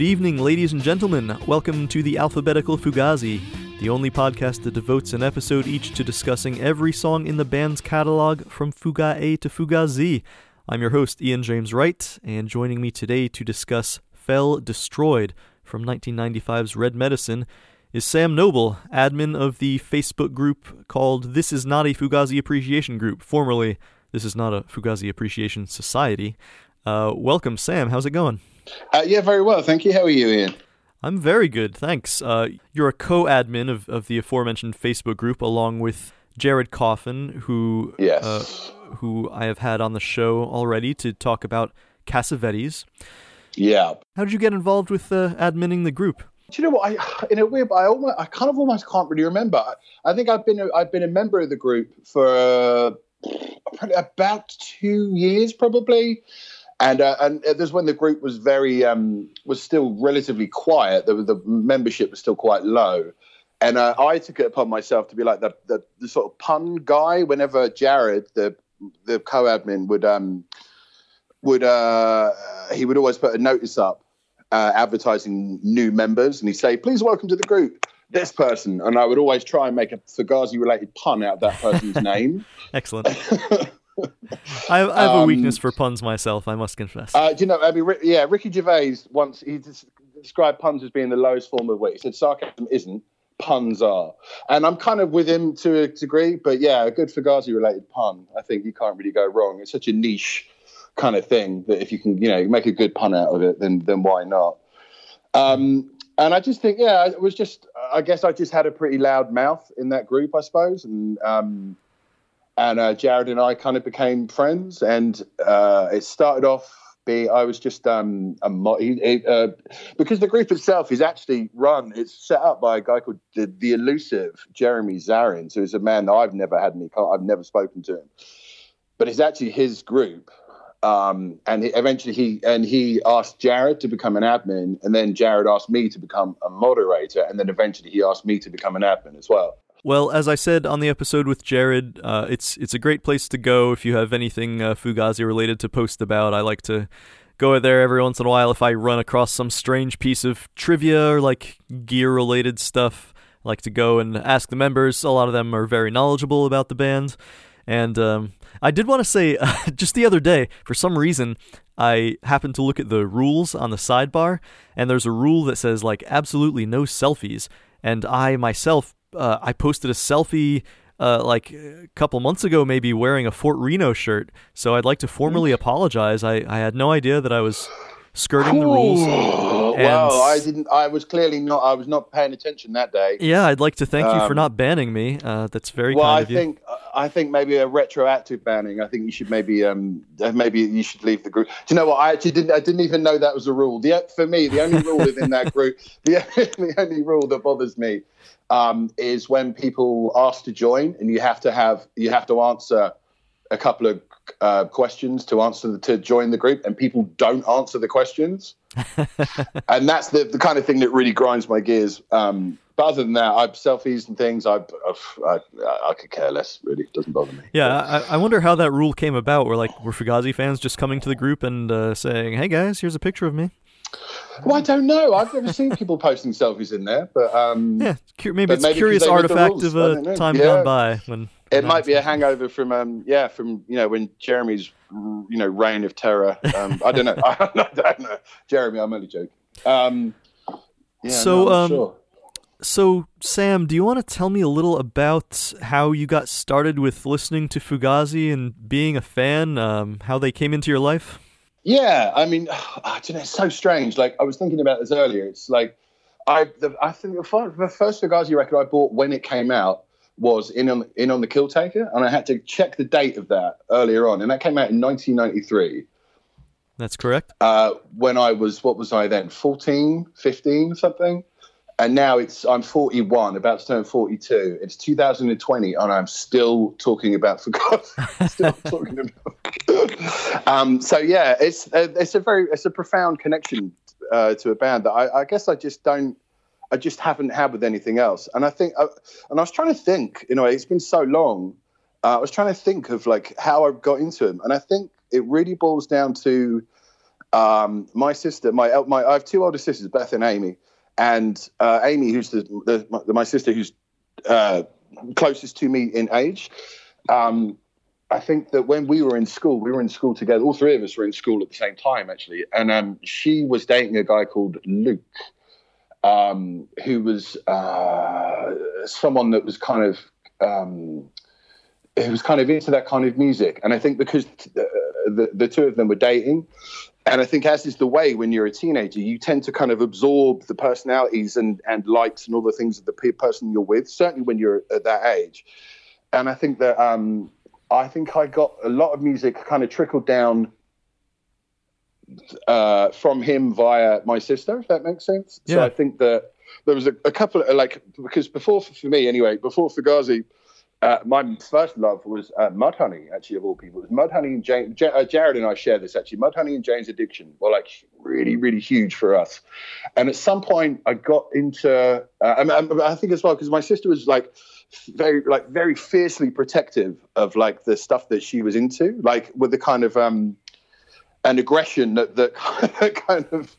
Good evening, ladies and gentlemen. Welcome to the Alphabetical Fugazi, the only podcast that devotes an episode each to discussing every song in the band's catalog from Fuga A to Fuga Z. I'm your host, Ian James Wright, and joining me today to discuss Fell Destroyed from 1995's Red Medicine is Sam Noble, admin of the Facebook group called This Is Not a Fugazi Appreciation Group, formerly This Is Not a Fugazi Appreciation Society. Uh, welcome, Sam. How's it going? Uh, yeah, very well. Thank you. How are you, Ian? I'm very good, thanks. Uh, you're a co-admin of, of the aforementioned Facebook group, along with Jared Coffin, who yes. uh, who I have had on the show already to talk about Cassavetes. Yeah. How did you get involved with uh, adminning the group? Do you know what? I, in a way, I almost, I kind of almost can't really remember. I, I think I've been, a, I've been a member of the group for uh, about two years, probably. And uh, and there's when the group was very um, was still relatively quiet. The, the membership was still quite low, and uh, I took it upon myself to be like the, the, the sort of pun guy. Whenever Jared, the the co-admin, would um would uh he would always put a notice up uh, advertising new members, and he'd say, "Please welcome to the group." This person, and I would always try and make a Fugazi related pun out of that person's name. Excellent. I, have, I have a weakness for puns myself. I must confess. Uh, do you know? I mean, yeah, Ricky Gervais once he described puns as being the lowest form of wit. He said sarcasm isn't, puns are, and I'm kind of with him to a degree. But yeah, a good Fugazi related pun, I think you can't really go wrong. It's such a niche kind of thing that if you can, you know, make a good pun out of it, then then why not? Um, and I just think, yeah, it was just. I guess I just had a pretty loud mouth in that group, I suppose, and. Um, and uh, Jared and I kind of became friends, and uh, it started off. Be I was just um, a mo- uh, because the group itself is actually run. It's set up by a guy called the, the elusive Jeremy Zarin, who is a man that I've never had any. I've never spoken to him, but it's actually his group. Um, and he, eventually he and he asked Jared to become an admin, and then Jared asked me to become a moderator, and then eventually he asked me to become an admin as well. Well, as I said on the episode with Jared, uh, it's it's a great place to go if you have anything uh, Fugazi related to post about. I like to go there every once in a while if I run across some strange piece of trivia or like gear related stuff. I like to go and ask the members. A lot of them are very knowledgeable about the band. And um, I did want to say, just the other day, for some reason, I happened to look at the rules on the sidebar, and there's a rule that says, like, absolutely no selfies. And I myself uh, I posted a selfie uh, like a couple months ago, maybe wearing a Fort Reno shirt. So I'd like to formally apologize. I, I had no idea that I was skirting the rules. And well, I didn't. I was clearly not. I was not paying attention that day. Yeah, I'd like to thank um, you for not banning me. Uh, that's very well, kind I of you. think I think maybe a retroactive banning. I think you should maybe um maybe you should leave the group. Do you know what? I actually didn't. I didn't even know that was a rule. The for me, the only rule within that group, the, the only rule that bothers me um, is when people ask to join, and you have to have you have to answer a couple of uh, questions to answer to join the group, and people don't answer the questions, and that's the, the kind of thing that really grinds my gears. Um, but other than that, I have selfies and things. I, I, I, could care less. Really, it doesn't bother me. Yeah, I, I, wonder how that rule came about. Where like were Fugazi fans just coming to the group and uh, saying, "Hey guys, here's a picture of me." Well, I don't know. I've never seen people posting selfies in there, but um, yeah, maybe but it's a curious artifact of a time yeah. gone by when. It might be a hangover from, um, yeah, from you know when Jeremy's, you know, reign of terror. Um, I don't know. I don't know. Jeremy, I'm only joking. Um, yeah, so, no, um, sure. so Sam, do you want to tell me a little about how you got started with listening to Fugazi and being a fan? Um, how they came into your life? Yeah, I mean, I don't know, it's so strange. Like I was thinking about this earlier. It's like I, the, I think the first Fugazi record I bought when it came out was in on in on the Kill Taker, and I had to check the date of that earlier on, and that came out in 1993. That's correct. Uh, when I was, what was I then? 14, 15, something and now it's I'm 41, about to turn 42. It's 2020, and I'm still talking about forgot. still talking about. um, so yeah, it's it's a very it's a profound connection uh, to a band that I, I, guess I just don't. I just haven't had with anything else, and I think, uh, and I was trying to think. You know, it's been so long. Uh, I was trying to think of like how I got into them, and I think it really boils down to Um, my sister, my el- my, I have two older sisters, Beth and Amy, and uh, Amy, who's the, the my, my sister who's uh, closest to me in age. Um, I think that when we were in school, we were in school together. All three of us were in school at the same time, actually. And um, she was dating a guy called Luke, um, who was uh, someone that was kind of um, who was kind of into that kind of music. And I think because uh, the the two of them were dating, and I think as is the way when you're a teenager, you tend to kind of absorb the personalities and and likes and all the things of the person you're with. Certainly when you're at that age. And I think that um, I think I got a lot of music kind of trickled down uh, from him via my sister, if that makes sense. Yeah. So I think that there was a, a couple of like because before for me anyway, before Fugazi, uh, my first love was uh, Mudhoney, actually of all people. It was Mudhoney and James. J- uh, Jared and I share this actually. Mudhoney and Jane's Addiction were like really, really huge for us. And at some point, I got into. Uh, I think as well because my sister was like very, like very fiercely protective of like the stuff that she was into, like with the kind of um, an aggression that that kind of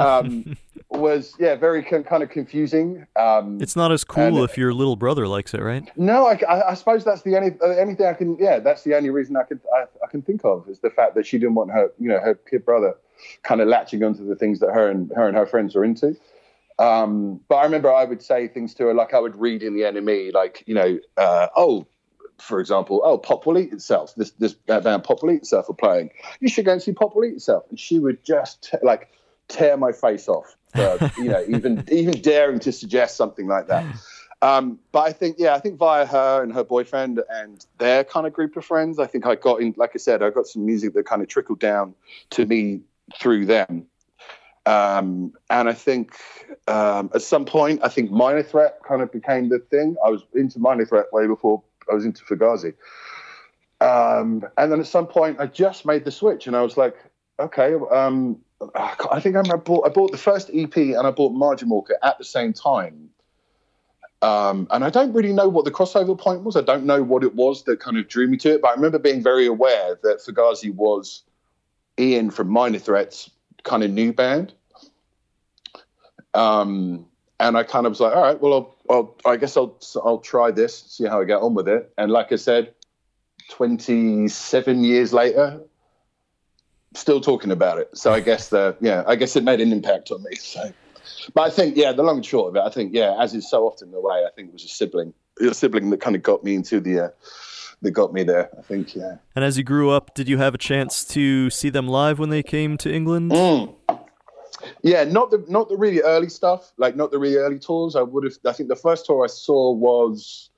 um, was yeah very kind of confusing. Um, It's not as cool and- if your little brother likes it, right? no, I, I, I suppose that's the only uh, anything I can. Yeah, that's the only reason I could I, I can think of is the fact that she didn't want her you know her kid brother kind of latching onto the things that her and her and her friends are into. Um, but I remember I would say things to her like I would read in the NME, like you know, uh, oh, for example, oh, Pop will eat itself. This this that band Pop will eat itself are playing. You should go and see Pop will eat itself. And she would just t- like tear my face off for you know even even daring to suggest something like that. Um, but I think, yeah, I think via her and her boyfriend and their kind of group of friends, I think I got in, like I said, I got some music that kind of trickled down to me through them. Um, and I think um, at some point, I think Minor Threat kind of became the thing. I was into Minor Threat way before I was into Fugazi. Um, and then at some point, I just made the switch and I was like, okay, um, I think I bought, I bought the first EP and I bought Margin Walker at the same time. Um, and I don't really know what the crossover point was. I don't know what it was that kind of drew me to it, but I remember being very aware that Fugazi was Ian from Minor Threats kind of new band. Um, and I kind of was like, all right, well, I'll, I'll, I guess I'll, I'll try this, see how I get on with it. And like I said, 27 years later, still talking about it. So I guess the, yeah, I guess it made an impact on me. So, but I think, yeah, the long and short of it, I think, yeah, as is so often the way, I think it was a sibling, a sibling that kind of got me into the, uh, that got me there. I think, yeah. And as you grew up, did you have a chance to see them live when they came to England? Mm. Yeah, not the not the really early stuff, like not the really early tours. I would have. I think the first tour I saw was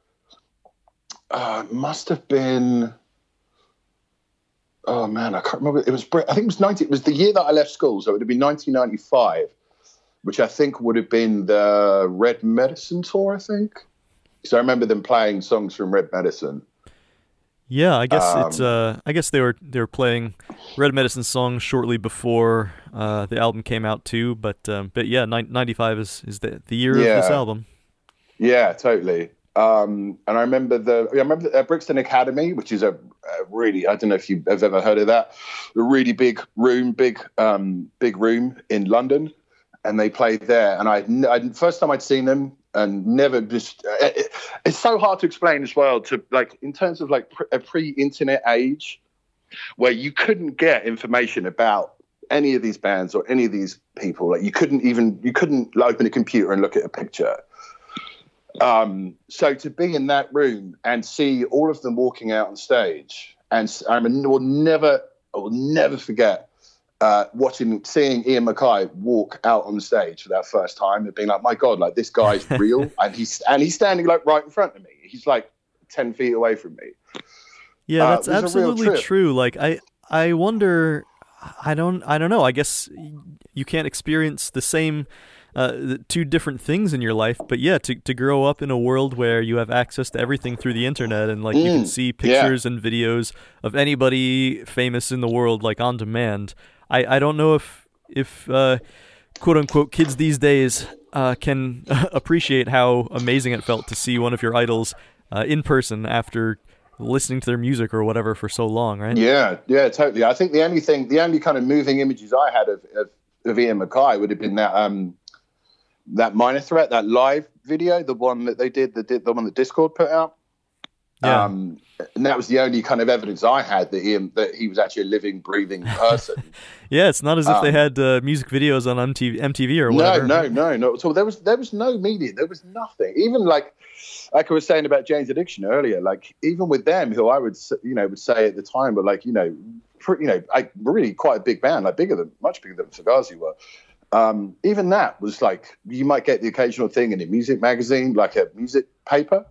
uh, must have been. Oh man, I can't remember. It was. I think it was ninety. It was the year that I left school, so it would have been nineteen ninety five, which I think would have been the Red Medicine tour. I think. So I remember them playing songs from Red Medicine. Yeah, I guess it's. Um, Uh, I guess they were they were playing Red Medicine songs shortly before uh, the album came out too. But um, but yeah, ninety five is is the the year of this album. Yeah, totally. Um, and I remember the I remember the, uh, Brixton Academy, which is a, a really I don't know if you have ever heard of that, a really big room, big um, big room in London, and they played there. And I, I first time I'd seen them, and never just uh, it, it's so hard to explain as well to like in terms of like a pre-internet age where you couldn't get information about any of these bands or any of these people. Like you couldn't even you couldn't open a computer and look at a picture um, so to be in that room and see all of them walking out on stage, and I mean, will never, I will never forget uh, watching, seeing Ian MacKaye walk out on stage for that first time, and being like, "My God, like this guy's real," and he's and he's standing like right in front of me. He's like ten feet away from me. Yeah, Uh, that's it was a real absolutely true. Like I I wonder I don't I don't know. I guess you can't experience the same uh, two different things in your life, but yeah, to to grow up in a world where you have access to everything through the internet and like you can Mm, see yeah. pictures and videos of anybody famous in the world like on demand. I I don't know if if uh, quote unquote kids these days uh, can appreciate how amazing it felt to see one of your idols uh, in person after listening to their music or whatever for so long, right? Yeah, yeah, totally. I think the only thing, the only kind of moving images I had of of, of Ian MacKaye would have been that um that minor threat, that live video, the one that they did, the the one that Dischord put out. Yeah. Um, and that was the only kind of evidence I had that Ian that he was actually a living, breathing person. Yeah, it's not as if they Um, had uh, music videos on MTV, MTV or whatever. no, no, no. no. So there was there was no media. There was nothing. Even like like I was saying about Jane's Addiction earlier. Like even with them, who I would you know would say at the time, were like you know, pretty, you know, like really quite a big band, like bigger than much bigger than Fugazi were. Um, even that was like you might get the occasional thing in a music magazine, like a music paper.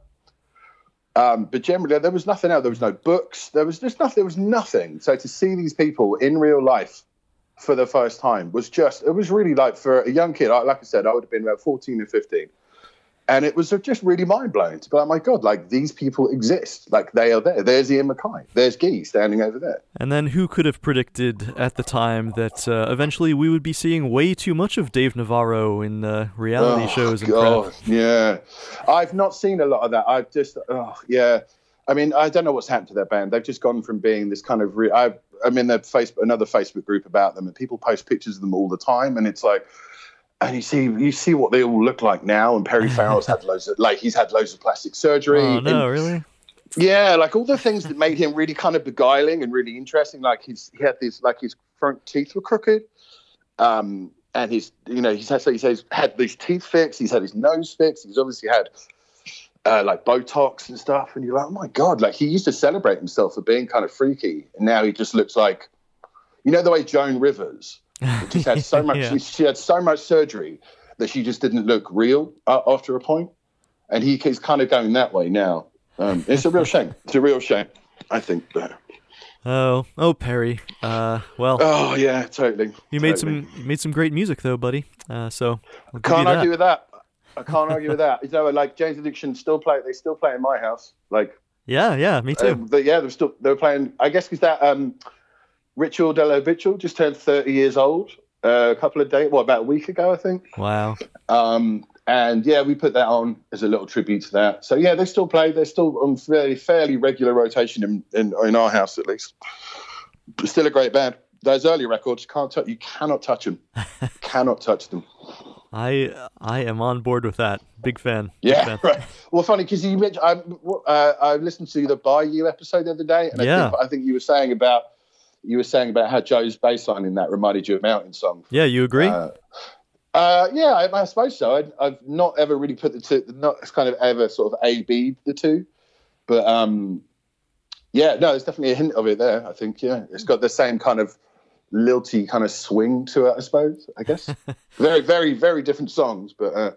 Um, but generally, there was nothing else. There was no books. There was just nothing. There was nothing. So to see these people in real life for the first time was just it was really like for a young kid like i said i would have been about 14 or 15 and it was just really mind-blowing to be like my god like these people exist. Like they are there. There's ian MacKaye. There's gee standing over there. And then who could have predicted at the time that uh, eventually we would be seeing way too much of Dave Navarro in uh, reality Oh, shows and God, crap? yeah. I've not seen a lot of that. I've just oh yeah. I mean i don't know what's happened to their band. They've just gone from being this kind of re- I, i'm in their facebook another facebook group about them and people post pictures of them all the time and it's like and you see you see what they all look like now and perry farrell's had loads of like he's had loads of plastic surgery Oh and- no, really? yeah, like all the things that made him really kind of beguiling and really interesting. Like his, he had these, like his front teeth were crooked, um, and he's, you know, he's had, so he says had these teeth fixed. He's had his nose fixed. He's obviously had uh, like Botox and stuff. And you're like, oh my god! Like he used to celebrate himself for being kind of freaky, and now he just looks like, you know, the way Joan Rivers just had so much. Yeah. she, she had so much surgery that she just didn't look real uh, after a point, and he, he's kind of going that way now. Um, it's a real shame. It's a real shame. I think. Oh, oh, Perry. Uh, well, oh yeah, totally. you made totally. some you made some great music though, buddy. Uh, so I'll Can't argue with that. I can't argue with that. You know, like Jane's Addiction still play. They still play in my house. Like, Yeah, yeah, me too. uh, but yeah, they're still they were playing. I guess because that um, Ritual de lo Habitual just turned thirty years old uh, a couple of days. What about a week ago? I think. wow. Um, and yeah, we put that on as a little tribute to that. So yeah, they still play. They're still on fairly fairly regular rotation in, in, in our house at least. But still a great band. Those early records can't touch. You cannot touch them. cannot touch them. I I am on board with that. Big fan. Big Yeah, fan. right. Well, funny because you mentioned I, uh, I listened to the By You episode the other day, and Yeah. I, think, I think you were saying about you were saying about how Joe's bass line in that reminded you of Mountain Song. Yeah, you agree? Uh, uh, yeah, I, I suppose so. I, I've not ever really put the two, not kind of ever sort of A B the two, but um, yeah, no, there's definitely a hint of it there. I think yeah, it's got the same kind of lilty kind of swing to it. I suppose. I guess very, very, very different songs, but uh,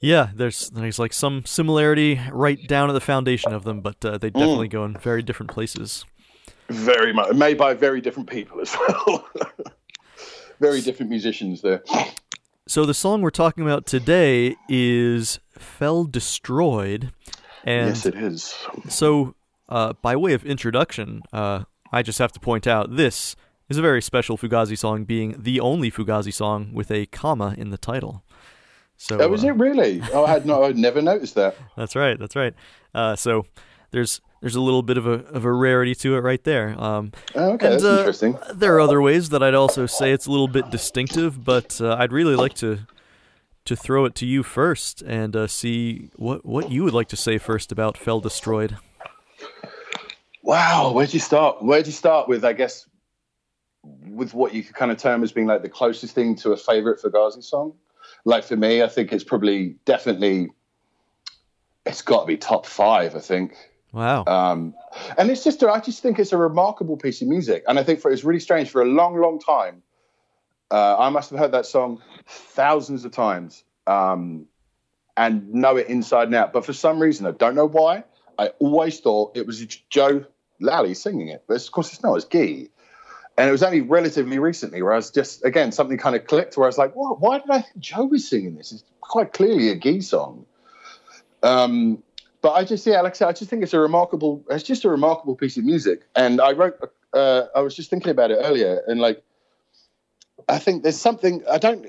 yeah, there's there's like some similarity right down at the foundation of them, but uh, they definitely go in very different places. Very much made by very different people as well. very different musicians there. So the song we're talking about today is "Fell Destroyed," and yes, it is. So, uh, by way of introduction, uh, I just have to point out this is a very special Fugazi song, being the only Fugazi song with a comma in the title. So Oh, was uh, it really? Oh, I had no, I'd never noticed that. That's right. That's right. Uh, so there's there's a little bit of a of a rarity to it right there. Um, Oh, okay, and, that's uh, interesting. There are other ways that I'd also say it's a little bit distinctive, but uh, I'd really like to to throw it to you first and uh, see what what you would like to say first about Fell Destroyed. Wow, where'd you start? Where'd you start with? I guess with what you could kind of term as being like the closest thing to a favorite Fugazi song. Like for me, I think it's probably definitely it's got to be top five. I think. Wow. Um, and it's just, I just think it's a remarkable piece of music. And I think for it's really strange for a long, long time. Uh, I must have heard that song thousands of times um, and know it inside and out. But for some reason, I don't know why, I always thought it was Joe Lally singing it. But of course, it's not. It's Guy. And it was only relatively recently where I was just, again, something kind of clicked where I was like, what? why did I think Joe was singing this? It's quite clearly a Guy song. Um, but I just, yeah, like I said, I just think it's a remarkable, it's just a remarkable piece of music. And I wrote, uh, I was just thinking about it earlier, and like, I think there's something, I don't,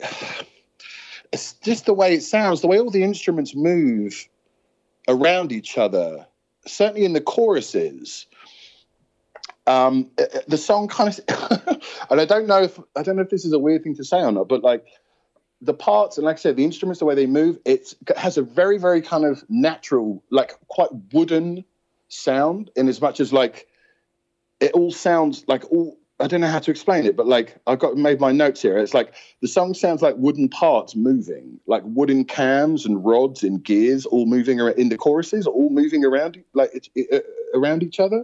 it's just the way it sounds, the way all the instruments move around each other. certainly in the choruses, um, uh, uh, the song kind of, and I don't know if I don't know if this is a weird thing to say or not, but like the parts and like I said, the instruments, the way they move, it has a very, very kind of natural, like quite wooden sound. In as much as like it all sounds like all I don't know how to explain it, but like I've got made my notes here. It's like the song sounds like wooden parts moving, like wooden cams and rods and gears all moving around in the choruses, all moving around like it, it, around each other.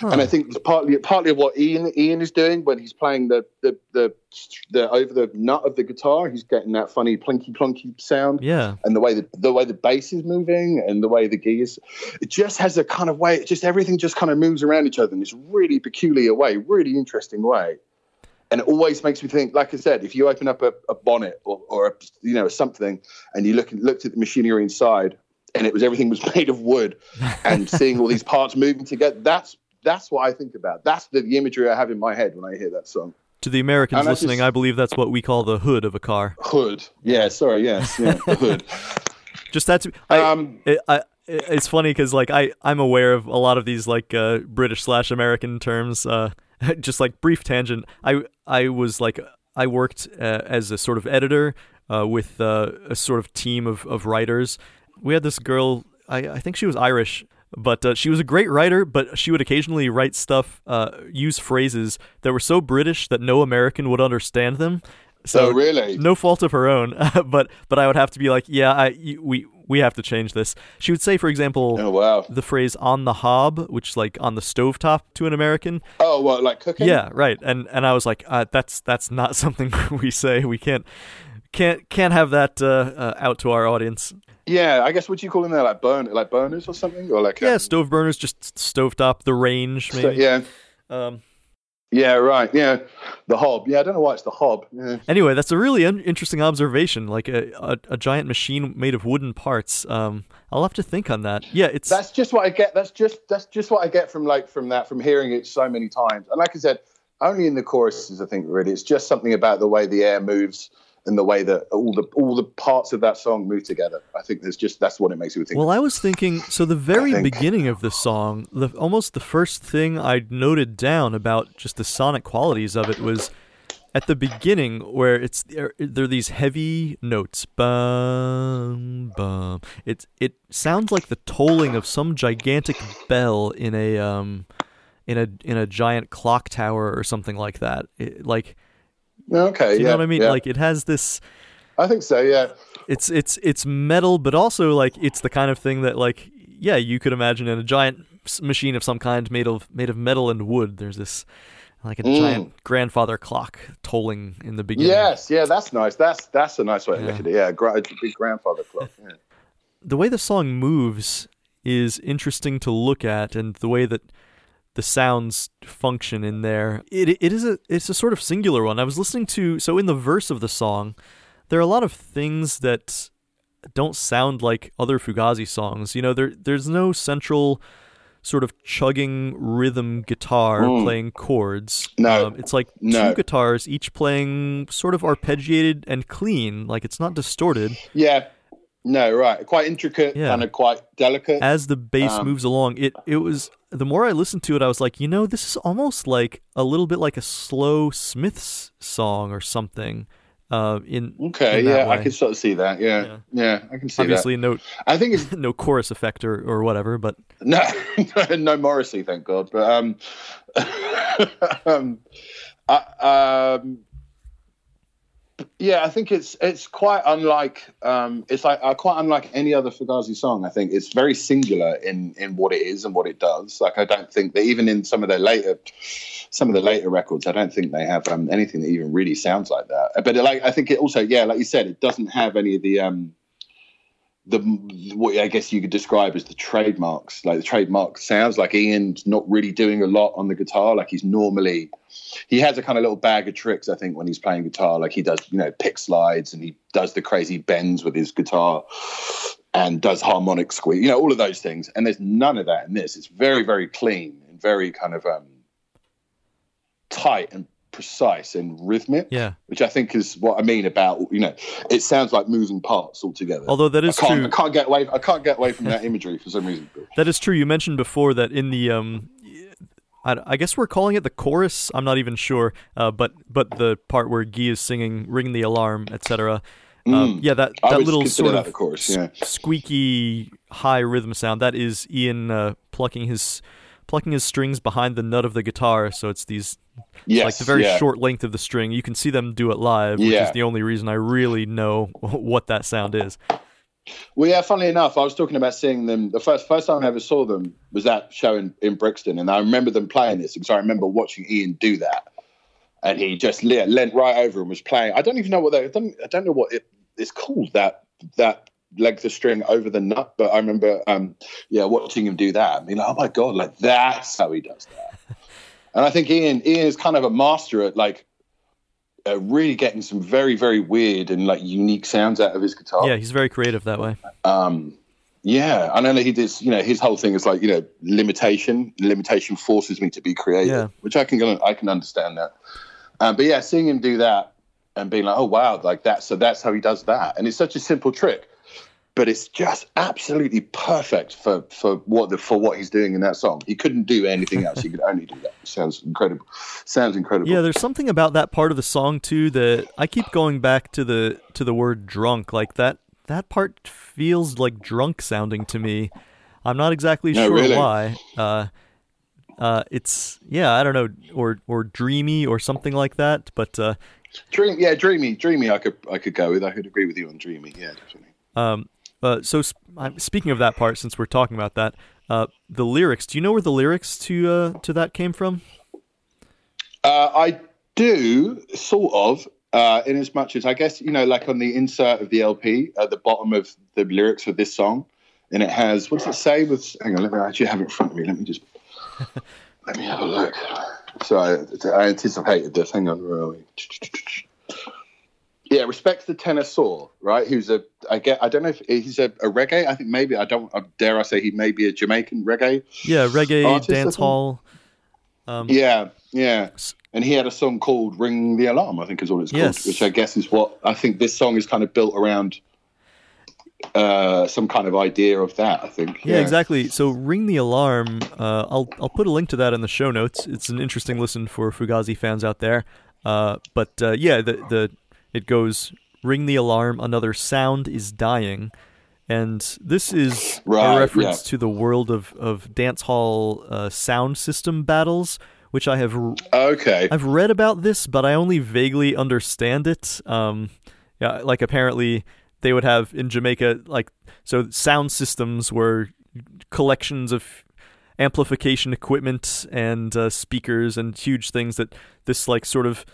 Huh. And I think it's partly partly of what Ian Ian is doing when he's playing the the the, the over the nut of the guitar. He's getting that funny plinky plunky sound. Yeah. And the way the the way the bass is moving and the way the gears, it just has a kind of way. It just everything just kind of moves around each other in this really peculiar way, really interesting way. And it always makes me think, like I said, if you open up a, a bonnet or, or a, you know something, and you look looked at the machinery inside, and it was everything was made of wood, and seeing all these parts moving together, that's that's what I think about. That's the, the imagery I have in my head when I hear that song. To the Americans listening, just, I believe that's what we call the hood of a car. Hood. Yeah. Sorry. Yes. Yeah. hood. Just that. To, I, um, I, it's funny because like I I'm aware of a lot of these like uh, British slash American terms. Uh, just like brief tangent. I I was like I worked uh, as a sort of editor uh, with uh, a sort of team of of writers. We had this girl. I I think she was Irish but uh, she was a great writer, but she would occasionally write stuff, uh, use phrases that were so British that no American would understand them. So oh, really, no fault of her own. but but I would have to be like, yeah, I we we have to change this. She would say, for example, oh, wow. the phrase "on the hob," which is like on the stovetop to an American. Oh, what like cooking? Yeah, right. And and I was like, uh, that's that's not something we say. We can't can't can't have that uh, uh, out to our audience. Yeah, I guess what you call them there, like burn, like burners or something, or like yeah, um, stove burners, just stovetop, the range, maybe. So, yeah. Um, yeah, right. Yeah, the hob. Yeah, I don't know why it's the hob. Yeah. Anyway, that's a really un- interesting observation. Like a, a, a, giant machine made of wooden parts. Um, I'll have to think on that. Yeah, it's that's just what I get. That's just that's just what I get from like from that from hearing it so many times. And like I said, only in the choruses, I think. Really, it's just something about the way the air moves and the way that all the all the parts of that song move together. I think there's just that's what it makes me think. Well, I was thinking so the very beginning of the song, the almost the first thing I'd noted down about just the sonic qualities of it was at the beginning where it's there, there are these heavy notes bum bum it it sounds like the tolling of some gigantic bell in a um in a in a giant clock tower or something like that it, like Okay, Do you yeah, know what I mean? Yeah. Like it has this. I think so. Yeah. It's it's it's metal, but also like it's the kind of thing that like yeah you could imagine in a giant machine of some kind made of made of metal and wood. There's this like a mm. giant grandfather clock tolling in the beginning. Yes, yeah, that's nice. That's that's a nice way to yeah. look at it. Yeah, a big grandfather clock. Yeah. the way the song moves is interesting to look at, and the way that the sounds function in there. It it is a it's a sort of singular one. I was listening to so in the verse of the song, there are a lot of things that don't sound like other Fugazi songs. You know, there there's no central sort of chugging rhythm guitar mm. playing chords. No, um, it's like no. two guitars each playing sort of arpeggiated and clean, like it's not distorted. Yeah. No, right. Quite intricate, yeah. kind of quite delicate. As the bass um, moves along, it it was the more I listened to it, I was like, you know, this is almost like a little bit like a slow Smiths song or something. Uh, in okay, in yeah, way. I can sort of see that. Yeah, yeah, yeah I can see Obviously, that. no. I think it's no chorus effect or, or whatever, but no, no Morrissey, thank God. But um, um, I, um, yeah, I think it's it's quite unlike um, it's like uh, quite unlike any other Fugazi song. I think it's very singular in in what it is and what it does. Like I don't think that even in some of their later some of the later records, I don't think they have um, anything that even really sounds like that. But like I think it also, yeah, like you said, it doesn't have any of the um, the what I guess you could describe as the trademarks. Like the trademark sounds like Ian's not really doing a lot on the guitar. Like he's normally he has a kind of little bag of tricks. I think when he's playing guitar, like he does, you know, pick slides and he does the crazy bends with his guitar and does harmonic squeeze. You know, all of those things. And there's none of that in this. It's very very clean and very kind of um, tight and precise and rhythmic. Yeah. Which I think is what I mean about you know, it sounds like moving parts altogether. Although that is I can't, true. I can't get away. I can't get away from that imagery for some reason. That is true. You mentioned before that in the um, I, I guess we're calling it the chorus. I'm not even sure. Uh, but but the part where Guy is singing "Ring the Alarm," etc. Um, yeah, that that little sort that of course, yeah. squeaky high rhythm sound. That is Ian uh, plucking his plucking his strings behind the nut of the guitar. So it's these Yes, like the very yeah. short length of the string. You can see them do it live, which Yeah. is the only reason I really know what that sound is. Well, yeah. Funnily enough, I was talking about seeing them. The first first time I ever saw them was that show in, in Brixton, and I remember them playing this because I remember watching Ian do that, and he just le- leant right over and was playing. I don't even know what they. I don't, I don't know what it, it's called. That that length of string over the nut, but I remember, um, yeah, watching him do that. I mean, oh my god, like that's how he does that. And I think Ian Ian is kind of a master at like. Uh, really getting some very very weird and like unique sounds out of his guitar. Yeah, he's very creative that way. Um, yeah, I know that he did. You know, his whole thing is like you know limitation. Limitation forces me to be creative, Yeah. which I can I can understand that. Um, but yeah, seeing him do that and being like, oh wow, like that. So that's how he does that, and it's such a simple trick, but it's just absolutely perfect for for what the for what he's doing in that song. He couldn't do anything else. he could only do that. Sounds incredible. Sounds incredible. Yeah, there's something about that part of the song too that I keep going back to the to the word drunk. Like that that part feels like drunk sounding to me. I'm not exactly No, sure really? why. Uh uh it's yeah, I don't know or or dreamy or something like that, but uh Dream, yeah, dreamy, dreamy. I could I could go with. I could agree with you on dreamy. Yeah, definitely. um uh so sp- speaking of that part since we're talking about that, uh the lyrics, do you know where the lyrics to uh to that came from? Uh, I do sort of, uh, in as much as I guess you know, like on the insert of the LP at the bottom of the lyrics of this song, and it has what does it say? With hang on, let me I actually have it in front of me. Let me just let me have a look. So I, I anticipated this. Hang on, where are we? Yeah, respects the tenor saw, right? Who's a I get I don't know if he's a, a reggae. I think maybe I don't dare I say he may be a Jamaican reggae Yeah, reggae, Artist, dance hall. Um Yeah, yeah. And he had a song called "Ring the Alarm," I think is what it's Yes. called, which I guess is what I think this song is kind of built around. Uh, some kind of idea of that, I think. Yeah, exactly. So ring the alarm. Uh, I'll I'll put a link to that in the show notes. It's an interesting listen for Fugazi fans out there. Uh, but uh, yeah, the the it goes ring the alarm. Another sound is dying, and this is Right, a reference yeah. to the world of of dance hall uh, sound system battles, which I have Okay. I've read about this, but I only vaguely understand it. Um, yeah, like apparently they would have in Jamaica, like so sound systems were collections of amplification equipment and uh, speakers and huge things that this like sort of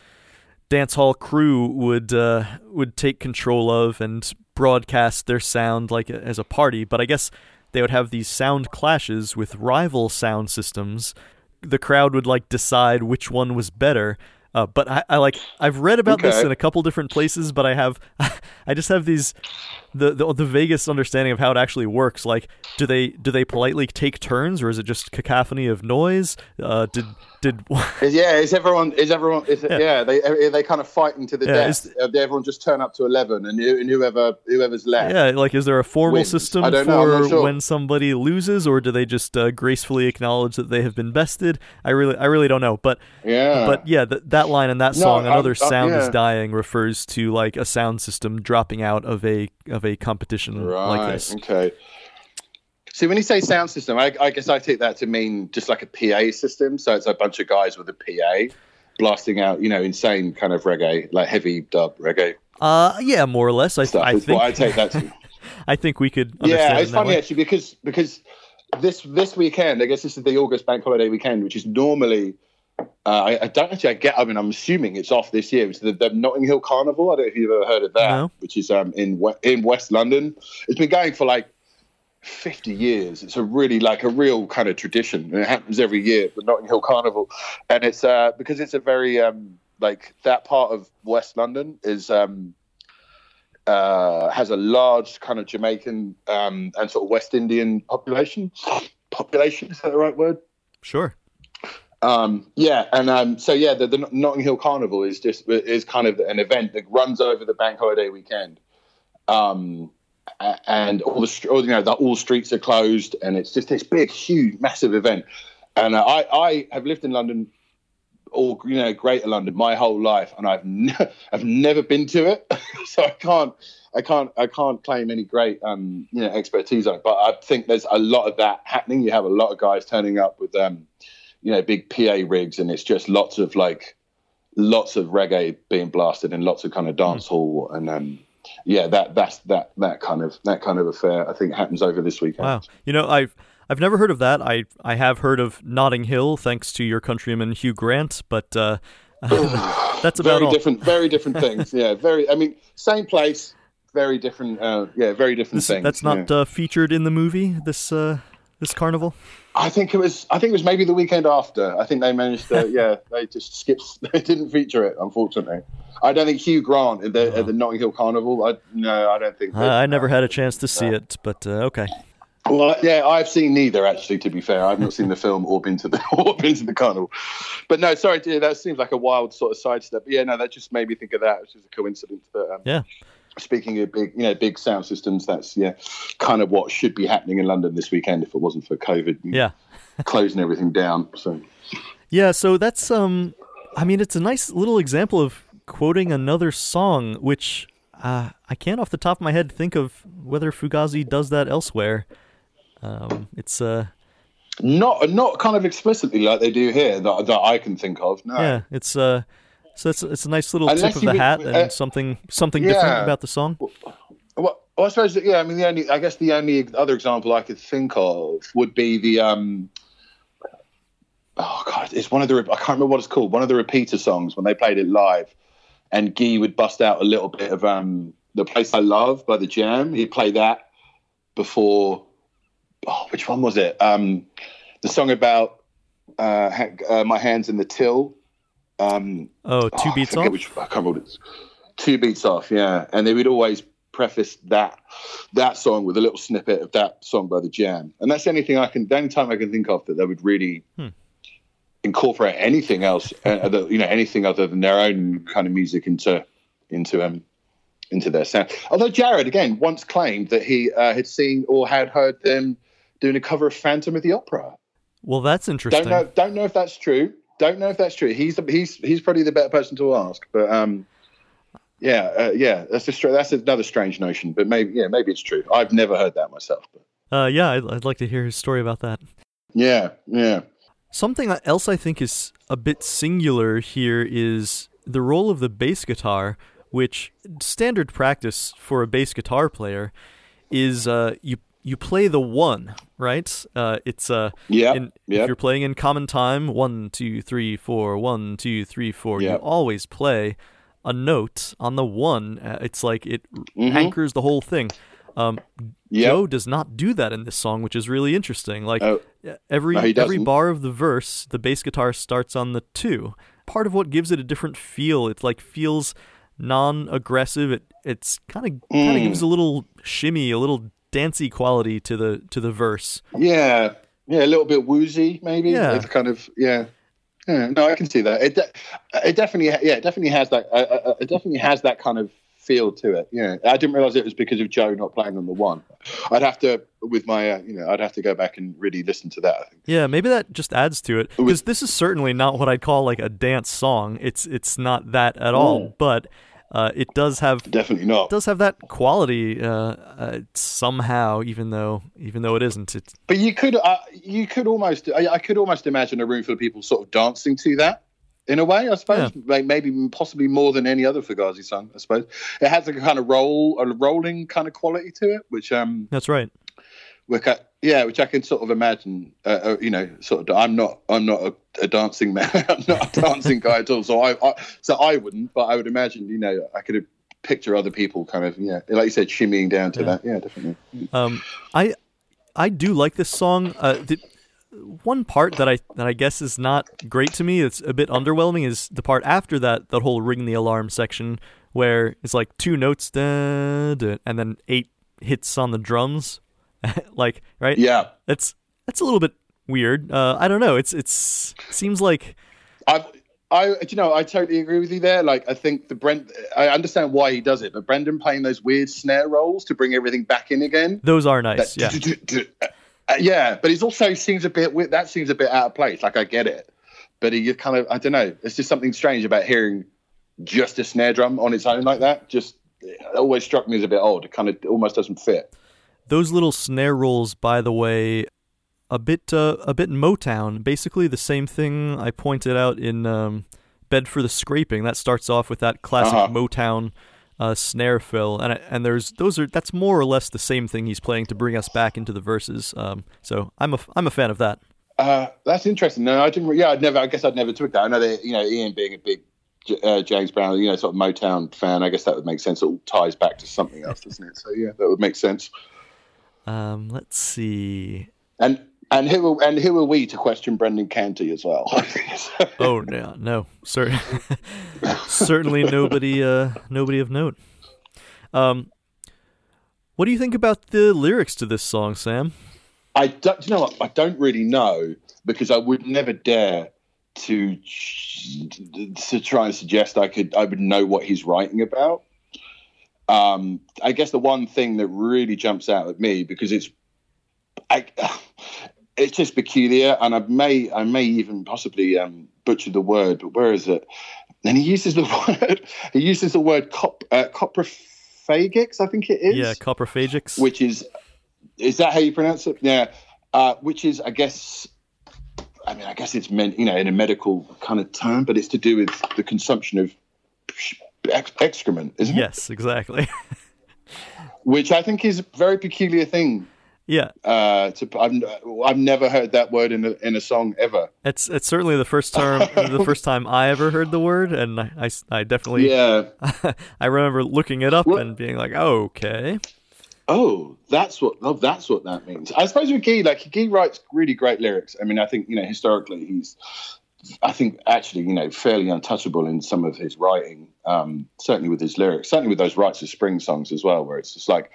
dance hall crew would uh, would take control of and broadcast their sound like as a party. But I guess they would have these sound clashes with rival sound systems. The crowd would like decide which one was better. Uh, but I, I like I've read about this in a couple different places, but I have I just have these the, the the vaguest understanding of how it actually works. Like, do they do they politely take turns, or is it just cacophony of noise? Uh, did did Is- yeah, is everyone? Is everyone? Is Yeah. yeah. they are they kind of fighting to the Yeah, death. is- Uh, everyone just turn up to eleven, and, who- and whoever whoever's left. yeah, like is there a formal Wins. system I know, for sure. when somebody loses, or do they just uh, gracefully acknowledge that they have been bested? I really I really don't know, but Yeah. but yeah, th- that line in that No, song, another I'm- sound is yeah. dying, refers to like a sound system dropping out of a of a competition right. like this. Okay. See, when you say sound system, I, I guess I take that to mean just like a PA system. So it's a bunch of guys with a PA blasting out, you know, insane kind of reggae, like heavy dub reggae Uh, yeah, more or less. I. I think I take that to. I think we could. yeah, it's funny way. actually because because this this weekend, I guess this is the August bank holiday weekend, which is normally. Uh, I, I don't actually. I get. I mean, I'm assuming it's off this year. It's the, the Notting Hill Carnival. I don't know if you've ever heard of that, No. which is um in in West London. It's been going for like 50 years. It's a really like a real kind of tradition. And it happens every year, the Notting Hill Carnival, and it's uh because it's a very um like that part of West London is um uh has a large kind of Jamaican um and sort of West Indian population. Population is that the right word? Sure. Um, yeah, and um, so yeah, the, the Notting Hill Carnival is just is kind of an event that runs over the bank holiday weekend, um, and all the you know the, all streets are closed, and it's just this big, huge, massive event. And uh, I I have lived in London, or you know Greater London, my whole life, and I've ne- I've never been to it, so I can't I can't I can't claim any great um, you know expertise on it. But I think there's a lot of that happening. You have a lot of guys turning up with um, you know big PA rigs, and it's just lots of like lots of reggae being blasted and lots of kind of dance hall and um, yeah, that that's that that kind of that kind of affair. I think happens over this weekend. Wow, you know I've. I've never heard of that. I I have heard of Notting Hill, thanks to your countryman Hugh Grant, but uh, that's about very all. different, very different things. Yeah, very. I mean, same place, very different. Uh, yeah, very different This- things. that's not yeah. uh, featured in the movie. This uh, this carnival. I think it was. I think it was maybe the weekend after. I think they managed to. yeah, they just skipped. They didn't feature it, unfortunately. I don't think Hugh Grant at the, at the Notting Hill Carnival. I, no, I don't think. Uh, I never had a chance to see it, but uh, okay. Well, yeah, I've seen neither. Actually, to be fair, I've not seen the film or been to the or been to the carnival. But no, sorry, dear, that seems like a wild sort of sidestep. But yeah, no, that just made me think of that. It's just a coincidence. But um, Yeah. Speaking of big, you know, big sound systems, that's yeah, kind of what should be happening in London this weekend if it wasn't for COVID Yeah. closing everything down. So Yeah, so that's um I mean it's a nice little example of quoting another song which uh, I can't off the top of my head think of whether Fugazi does that elsewhere. Um, it's uh not not kind of explicitly like they do here that, that I can think of. No. yeah, it's uh so it's it's a nice little Unless tip of the would- hat and uh, something something different about the song. Well, well, I suppose yeah. I mean, the only I guess the only other example I could think of would be the um. Oh God, it's one of the I can't remember what it's called. One of the repeater songs when they played it live, and Guy would bust out a little bit of um the place I love by the Jam. He'd play that before. Oh, which one was it? Um, the song about uh, uh my hands in the till. Um, Oh, two Oh, beats forget off. Which, I can't remember what it's. Two beats off, yeah. And they would always preface that that song with a little snippet of that song by the Jam, and that's anything I can. The only time I can think of that they would really Hmm. incorporate anything else, uh, you know, anything other than their own kind of music into into um into their sound. Although Jared again once claimed that he uh, had seen or had heard them doing a cover of Phantom of the Opera. Well, that's interesting. Don't know. Don't know if that's true. Don't know if that's true. He's he's he's probably the better person to ask. But um, yeah, uh, yeah. That's a str- that's another strange notion. But maybe yeah, maybe it's true. I've never heard that myself. But Uh, yeah, I'd, I'd like to hear his story about that. yeah, yeah. Something else I think is a bit singular here is the role of the bass guitar, which standard practice for a bass guitar player is uh, you you play the one, right? Uh, it's uh, Yeah, yeah. if you're playing in common time, one, two, three, four, one, two, three, four, you always play a note on the one. Uh, it's like it Mhm. anchors the whole thing. Um, Yeah. Joe does not do that in this song, which is really interesting. Like Oh. every No, every bar of the verse, the bass guitar starts on the two. Part of what gives it a different feel. It like feels non-aggressive. It it's kind of kind of Mm. gives a little shimmy, a little dancey quality to the to the verse. Yeah, yeah. A little bit woozy, maybe. Yeah. It's kind of yeah. Yeah, no, I can see that. It, de- it definitely, yeah, it definitely has that. Uh, uh, it definitely has that kind of feel to it. Yeah, I didn't realize it was because of Joe not playing on the one. I'd have to, with my, uh, you know, I'd have to go back and really listen to that. I think. Yeah, maybe that just adds to it because this is certainly not what I'd call like a dance song. It's it's not that at all, Mm. but uh, it does have Definitely not. does have that quality uh, uh, somehow, even though even though it isn't. It But you could, uh, you could almost, I, I could almost imagine a room full of people sort of dancing to that. In a way, I suppose, Like, maybe possibly more than any other Fugazi song. I suppose it has a kind of roll, a rolling kind of quality to it, which um, that's right. Which I, yeah, which I can sort of imagine. Uh, uh, you know, sort of. I'm not. I'm not a, a dancing man. I'm not a dancing guy at all. So I, I, so I wouldn't. But I would imagine. You know, I could picture other people kind of. Yeah, like you said, shimmying down to Yeah. that. Yeah, definitely. Um, I I do like this song. Uh, the, one part that I that I guess is not great to me, it's a bit underwhelming, is the part after that, that whole ring the alarm section, where it's like two notes, da, da, and then eight hits on the drums, like right. Yeah. That's that's a little bit weird. Uh, I don't know. It's it's seems like I, I, you know, I totally agree with you there. Like, I think the Brent, I understand why he does it, but Brendan playing those weird snare rolls to bring everything back in again. those are nice. Yeah. Uh, yeah, but it also seems a bit weird. That seems a bit out of place. Like, I get it, but he kind of, I don't know. It's just something strange about hearing just a snare drum on its own like that. Just it always struck me as a bit odd. It kind of almost doesn't fit. Those little snare rolls, by the way, a bit uh, a bit Motown. Basically, the same thing I pointed out in um, "Bed for the Scraping." That starts off with that classic Uh-huh. Motown uh, snare fill, and I- and there's those are that's more or less the same thing he's playing to bring us back into the verses. Um, so I'm a I'm a fan of that. Uh, that's interesting. No, I didn't. Yeah, I'd never. I guess I'd never took that. I know that you know Ian being a big uh, James Brown, you know, sort of Motown fan. I guess that would make sense. It all ties back to something else, doesn't it? So yeah, that would make sense. Um, let's see. And and who are, and who are we to question Brendan Canty as well? Oh no, no, cer- certainly nobody, uh, nobody of note. Um, what do you think about the lyrics to this song, Sam? I don't. You know what? I don't really know because I would never dare to to try and suggest I could. I would know what he's writing about. Um, I guess the one thing that really jumps out at me because it's, I, it's just peculiar, and I may I may even possibly um, butcher the word, but where is it? And he uses the word. He uses the word cop, uh, coprophagics, I think it is Yeah, coprophagics. which is is that how you pronounce it? Yeah, uh, which is I guess. I mean, I guess it's meant, you know, in a medical kind of term, but it's to do with the consumption of ex- excrement, isn't it? yes, exactly. Which I think is a very peculiar thing. yeah, Uh, to I've, I've never heard that word in a, in a song ever. it's it's certainly the first term, the first time I ever heard the word, and I, I, I definitely, Yeah. I remember looking it up What? and being like, okay, Oh, that's what. Oh, that's what that means. I suppose with Guy, like Guy writes really great lyrics. I mean, I think you know historically he's, I think actually you know fairly untouchable in some of his writing. Um, certainly with his lyrics, certainly with those Rites of Spring songs as well, where it's just like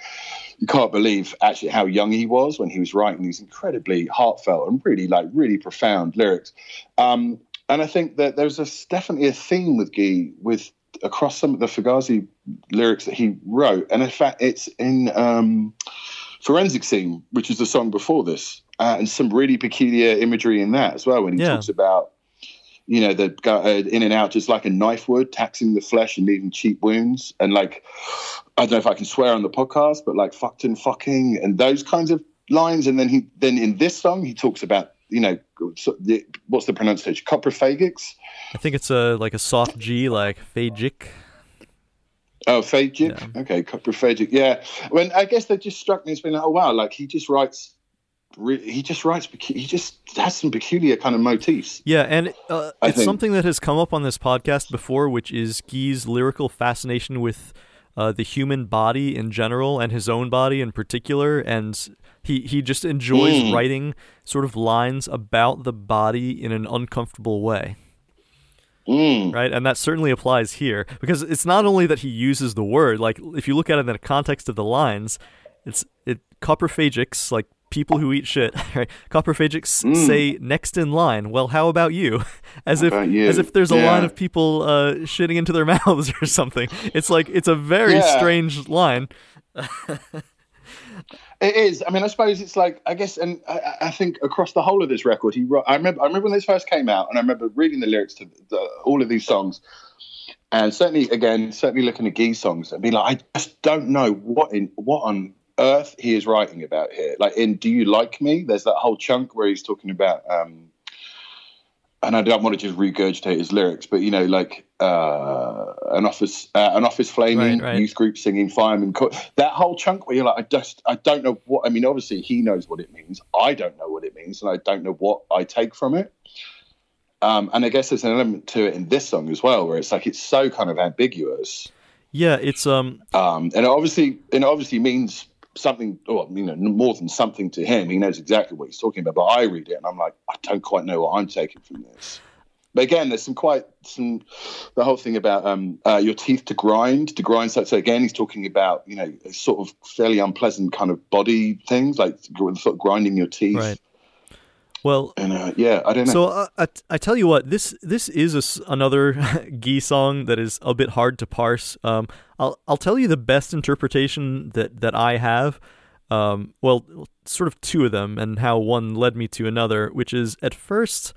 you can't believe actually how young he was when he was writing these incredibly heartfelt and really like really profound lyrics. Um, and I think that there's a, definitely a theme with Guy with across some of the Fugazi lyrics that he wrote, and in fact, it's in um, Forensic Scene, which is the song before this, uh, and some really peculiar imagery in that as well. When he Yeah. talks about, you know, the go- uh, in and out just like a knife would, taxing the flesh and leaving cheap wounds, and like I don't know if I can swear on the podcast, but like fucked and fucking and those kinds of lines. And then he then in this song he talks about you know so the, what's the pronunciation coprophagics. I think it's a like a soft G, like phagic. Oh, phagic. Okay, coprophagic. Yeah. When I guess that just struck me as being like, oh wow, like he just writes. He just writes. He just has some peculiar kind of motifs. Yeah, and uh, it's think- something that has come up on this podcast before, which is Guy's lyrical fascination with uh, the human body in general and his own body in particular, and he he just enjoys Mm. writing sort of lines about the body in an uncomfortable way. Mm. right? And that certainly applies here because it's not only that he uses the word, like if you look at it in the context of the lines, it's it coprophagics, like people who eat shit, right? Coprophagics Mm. say next in line. Well, how about you? As if you? as if there's a line of people uh, shitting into their mouths or something. It's like it's a very Yeah. strange line. It is. I mean, I suppose it's like I guess, and I, I think across the whole of this record, he. I remember. I remember when this first came out, and I remember reading the lyrics to the, all of these songs, and certainly, again, certainly looking at Guy's songs and be like, I just don't know what in what on earth he is writing about here. Like in "Do You Like Me?" There's that whole chunk where he's talking about. um and I don't want to just regurgitate his lyrics, but you know, like uh, an office, uh, an office flaming, Right, right. youth group singing, fireman. Co- that whole chunk where you're like, I just, I don't know what. I mean, obviously he knows what it means. I don't know what it means, and I don't know what I take from it. Um, and I guess there's an element to it in this song as well, where it's like it's so kind of ambiguous, Yeah, it's um um, and it obviously, and it obviously means something, or you know, more than something to him. He knows exactly what he's talking about. But I read it, and I'm like, I don't quite know what I'm taking from this. But again, there's some quite some the whole thing about um, uh, your teeth to grind to grind. So, so again, he's talking about you know sort of fairly unpleasant kind of body things like sort of grinding your teeth. right. Well, and uh, yeah, I don't know. So uh, I, I tell you what, this this is a s another Guy song that is a bit hard to parse. Um, I'll I'll tell you the best interpretation that that I have. Um, well, sort of two of them, and how one led me to another, which is at first,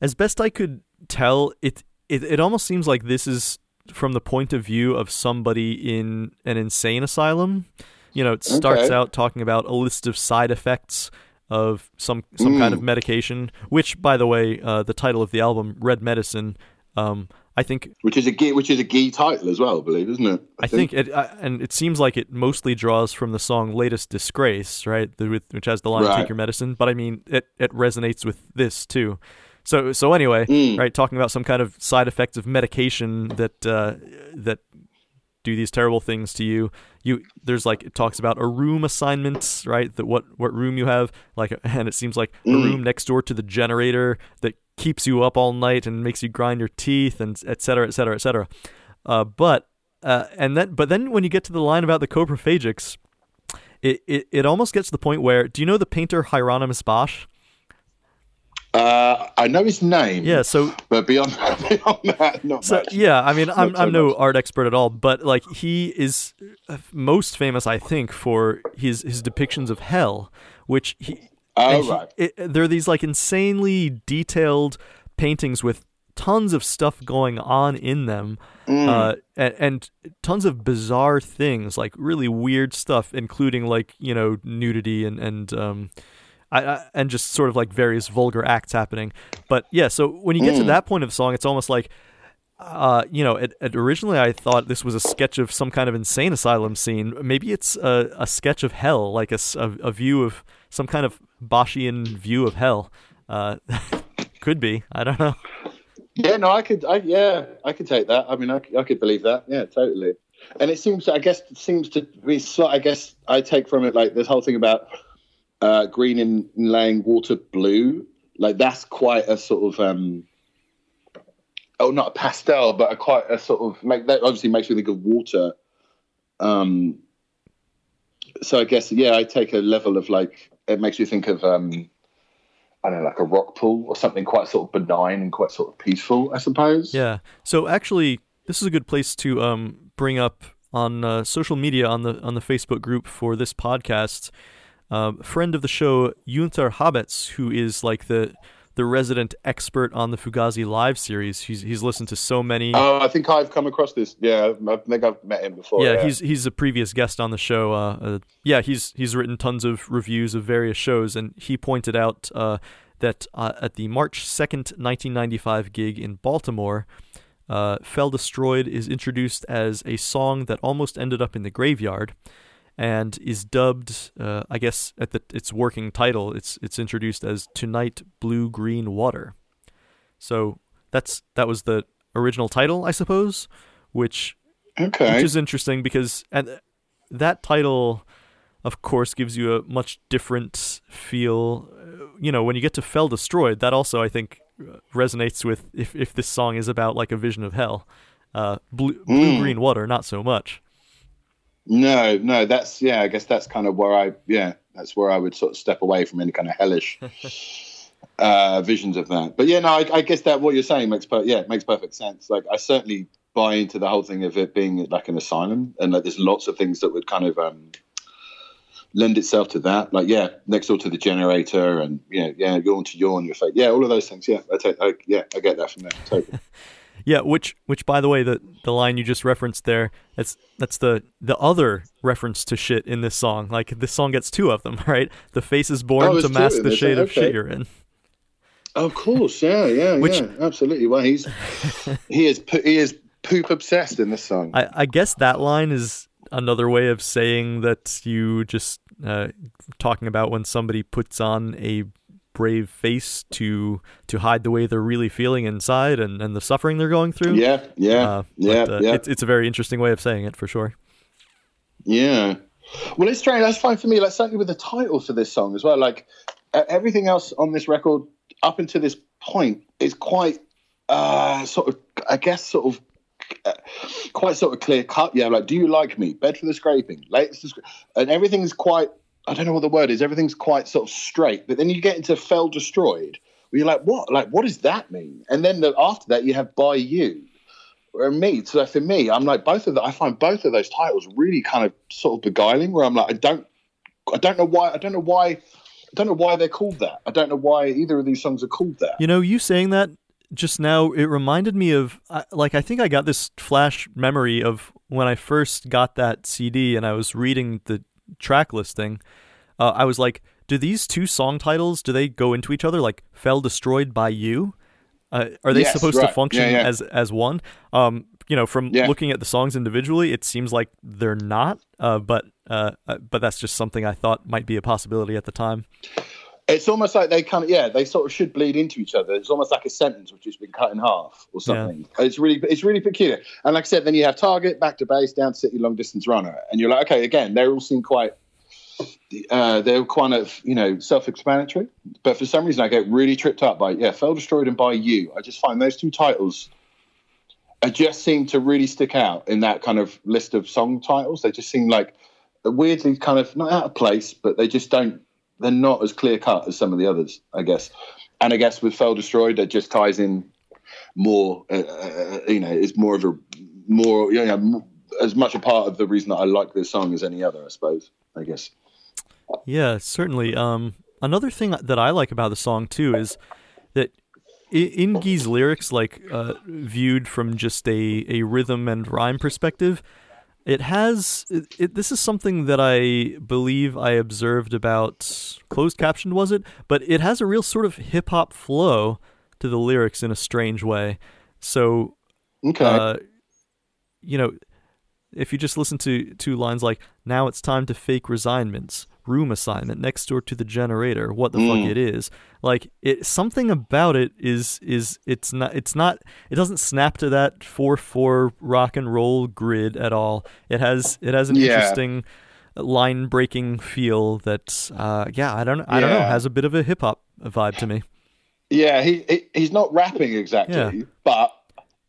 as best I could tell, it it it almost seems like this is from the point of view of somebody in an insane asylum. You know, it starts Okay. out talking about a list of side effects of some some kind of Mm. medication. Which, by the way, uh, the title of the album, "Red Medicine," um, I think which is a Guy, which is a Guy title as well, I believe, isn't it? I think it, uh, and it seems like it mostly draws from the song "Latest Disgrace," right? The, with, which has the line Right. "Take your medicine," but I mean, it it resonates with this too. So so anyway, Mm. right? Talking about some kind of side effects of medication that uh, that do these terrible things to you. You there's like it talks about a room assignment, right? That what what room you have, like, and it seems like a Mm. room next door to the generator that keeps you up all night and makes you grind your teeth and et cetera, et cetera, et cetera. Uh, but uh, and then but then when you get to the line about the coprophagics, it, it it almost gets to the point where do you know the painter Hieronymus Bosch? Uh, I know his name. Yeah, so but beyond beyond that, not So much. yeah, I mean, I'm so I'm no much. art expert at all, but like he is uh, most famous, I think, for his his depictions of hell, which he. Oh, he- right. it, there are these like insanely detailed paintings with tons of stuff going on in them, Mm. uh, and, and tons of bizarre things, like really weird stuff, including like you know nudity and and um, I, I, and just sort of like various vulgar acts happening. But yeah, so when you get to Mm. that point of the song, it's almost like, uh, you know, it, it, originally I thought this was a sketch of some kind of insane asylum scene. Maybe it's a, a sketch of hell, like a view of some kind of Boschian view of hell. Uh, could be. I don't know. Yeah, no, I could. I, yeah, I could take that. I mean, I, I could believe that. Yeah, totally. And it seems, I guess, it seems to be. I guess I take from it like this whole thing about uh, green and laying water blue. Like that's quite a sort of. um Oh, not a pastel, but a quite a sort of make that obviously makes me think of water. Um. So I guess yeah, I take a level of like it makes me think of um I don't know, like a rock pool or something quite sort of benign and quite sort of peaceful, I suppose. Yeah. So actually, this is a good place to um, bring up on uh, social media on the on the Facebook group for this podcast. Um, friend of the show, Yunter Habetz, who is like the the resident expert on the Fugazi live series. He's he's listened to so many. Oh, I think I've come across this. Yeah, I think I've met him before. yeah, he's he's a previous guest on the show. Uh, uh, yeah, he's he's written tons of reviews of various shows, and he pointed out uh, that uh, at the March second, nineteen ninety five gig in Baltimore, uh, "Fell Destroyed" is introduced as a song that almost ended up in the graveyard, and is dubbed, uh, I guess, at the its working title, it's it's introduced as "Tonight Blue Green Water." So that's that was the original title, I suppose, which okay. which is interesting because and that title of course gives you a much different feel you know when you get to fell destroyed that also i think uh, resonates with if, if this song is about like a vision of hell uh blue, blue Mm. green water not so much no, no, that's yeah. I guess that's kind of where I yeah, that's where I would sort of step away from any kind of hellish uh, visions of that. But yeah, no, I, I guess that what you're saying makes per- yeah, it makes perfect sense. Like I certainly buy into the whole thing of it being like an asylum, and like there's lots of things that would kind of um, lend itself to that. Like yeah, next door to the generator, and yeah, yeah, yawn to yawn, your face. Yeah, all of those things. Yeah, I take. I, yeah, I get that from there. Totally. yeah which which by the way the the line you just referenced there that's that's the the other reference to shit in this song. Like this song gets two of them right? The face is born Oh, to mask the shade of shit you're in. Of course, yeah, yeah, Which- yeah, absolutely. Well, he's he is he is poop obsessed in this song. I, I guess that line is another way of saying that you just uh, talking about when somebody puts on a brave face to to hide the way they're really feeling inside and, and the suffering they're going through. yeah, yeah, Uh, yeah, but, uh, yeah, It's, it's a very interesting way of saying it for sure. yeah. Well, it's strange. That's fine for me. Like certainly with the title for this song as well. Like everything else on this record up until this point is quite uh, sort of, I guess, sort of. Uh, quite sort of clear cut, yeah. Like, do you like me? Bed for the scraping, latest, and everything's quite I don't know what the word is. Everything's quite sort of straight, but then you get into "fell destroyed," where you're like, what? Like, what does that mean? And then the, after that, you have "by you." Or me, so for me, I'm like both of the. I find both of those titles really kind of sort of beguiling. Where I'm like, I don't, I don't know why. I don't know why. I don't know why they're called that. I don't know why either of these songs are called that. You know, you saying that just now, it reminded me of like I think I got this flash memory of when I first got that CD and I was reading the track listing. Uh, I was like, do these two song titles do they go into each other? Like, "Fell Destroyed by You." Uh, are they Yes, supposed right. to function Yeah, yeah. as as one? Um, you know, from Yeah. looking at the songs individually, it seems like they're not. Uh, but uh, uh, but that's just something I thought might be a possibility at the time. It's almost like they kind of yeah, they sort of should bleed into each other. It's almost like a sentence which has been cut in half or something. It's really it's really peculiar. And like I said, then you have target, back to base, downed city, long distance runner, and you're like, okay, again, they all seem quite. Uh, they're kind of you know self-explanatory, but for some reason I get really tripped up by yeah, fell destroyed and by you. I just find those two titles. I just seem to really stick out in that kind of list of song titles. They just seem like weirdly kind of not out of place, but they just don't they're not as clear cut as some of the others, I guess. And I guess with Fell Destroyed, that just ties in more. Uh, uh, you know, it's more of a more you know as much a part of the reason that I like this song as any other, I suppose. I guess. Yeah, certainly. Um, another thing that I like about the song too is that in Guy's lyrics, like uh, viewed from just a, a rhythm and rhyme perspective, it has. It, it, this is something that I believe I observed about closed captioned, was it? But it has a real sort of hip hop flow to the lyrics in a strange way. So Okay. uh, you know, if you just listen to to lines like "Now it's time to fake resignments," "Room assignment," "Next door to the generator," "What the fuck Mm. it is," like it something about it is is it's not it's not it doesn't snap to that four four rock and roll grid at all. It has it has an Yeah. interesting line breaking feel that uh yeah I don't I don't know has a bit of a hip hop vibe to me. yeah, he, he he's not rapping exactly, Yeah. but.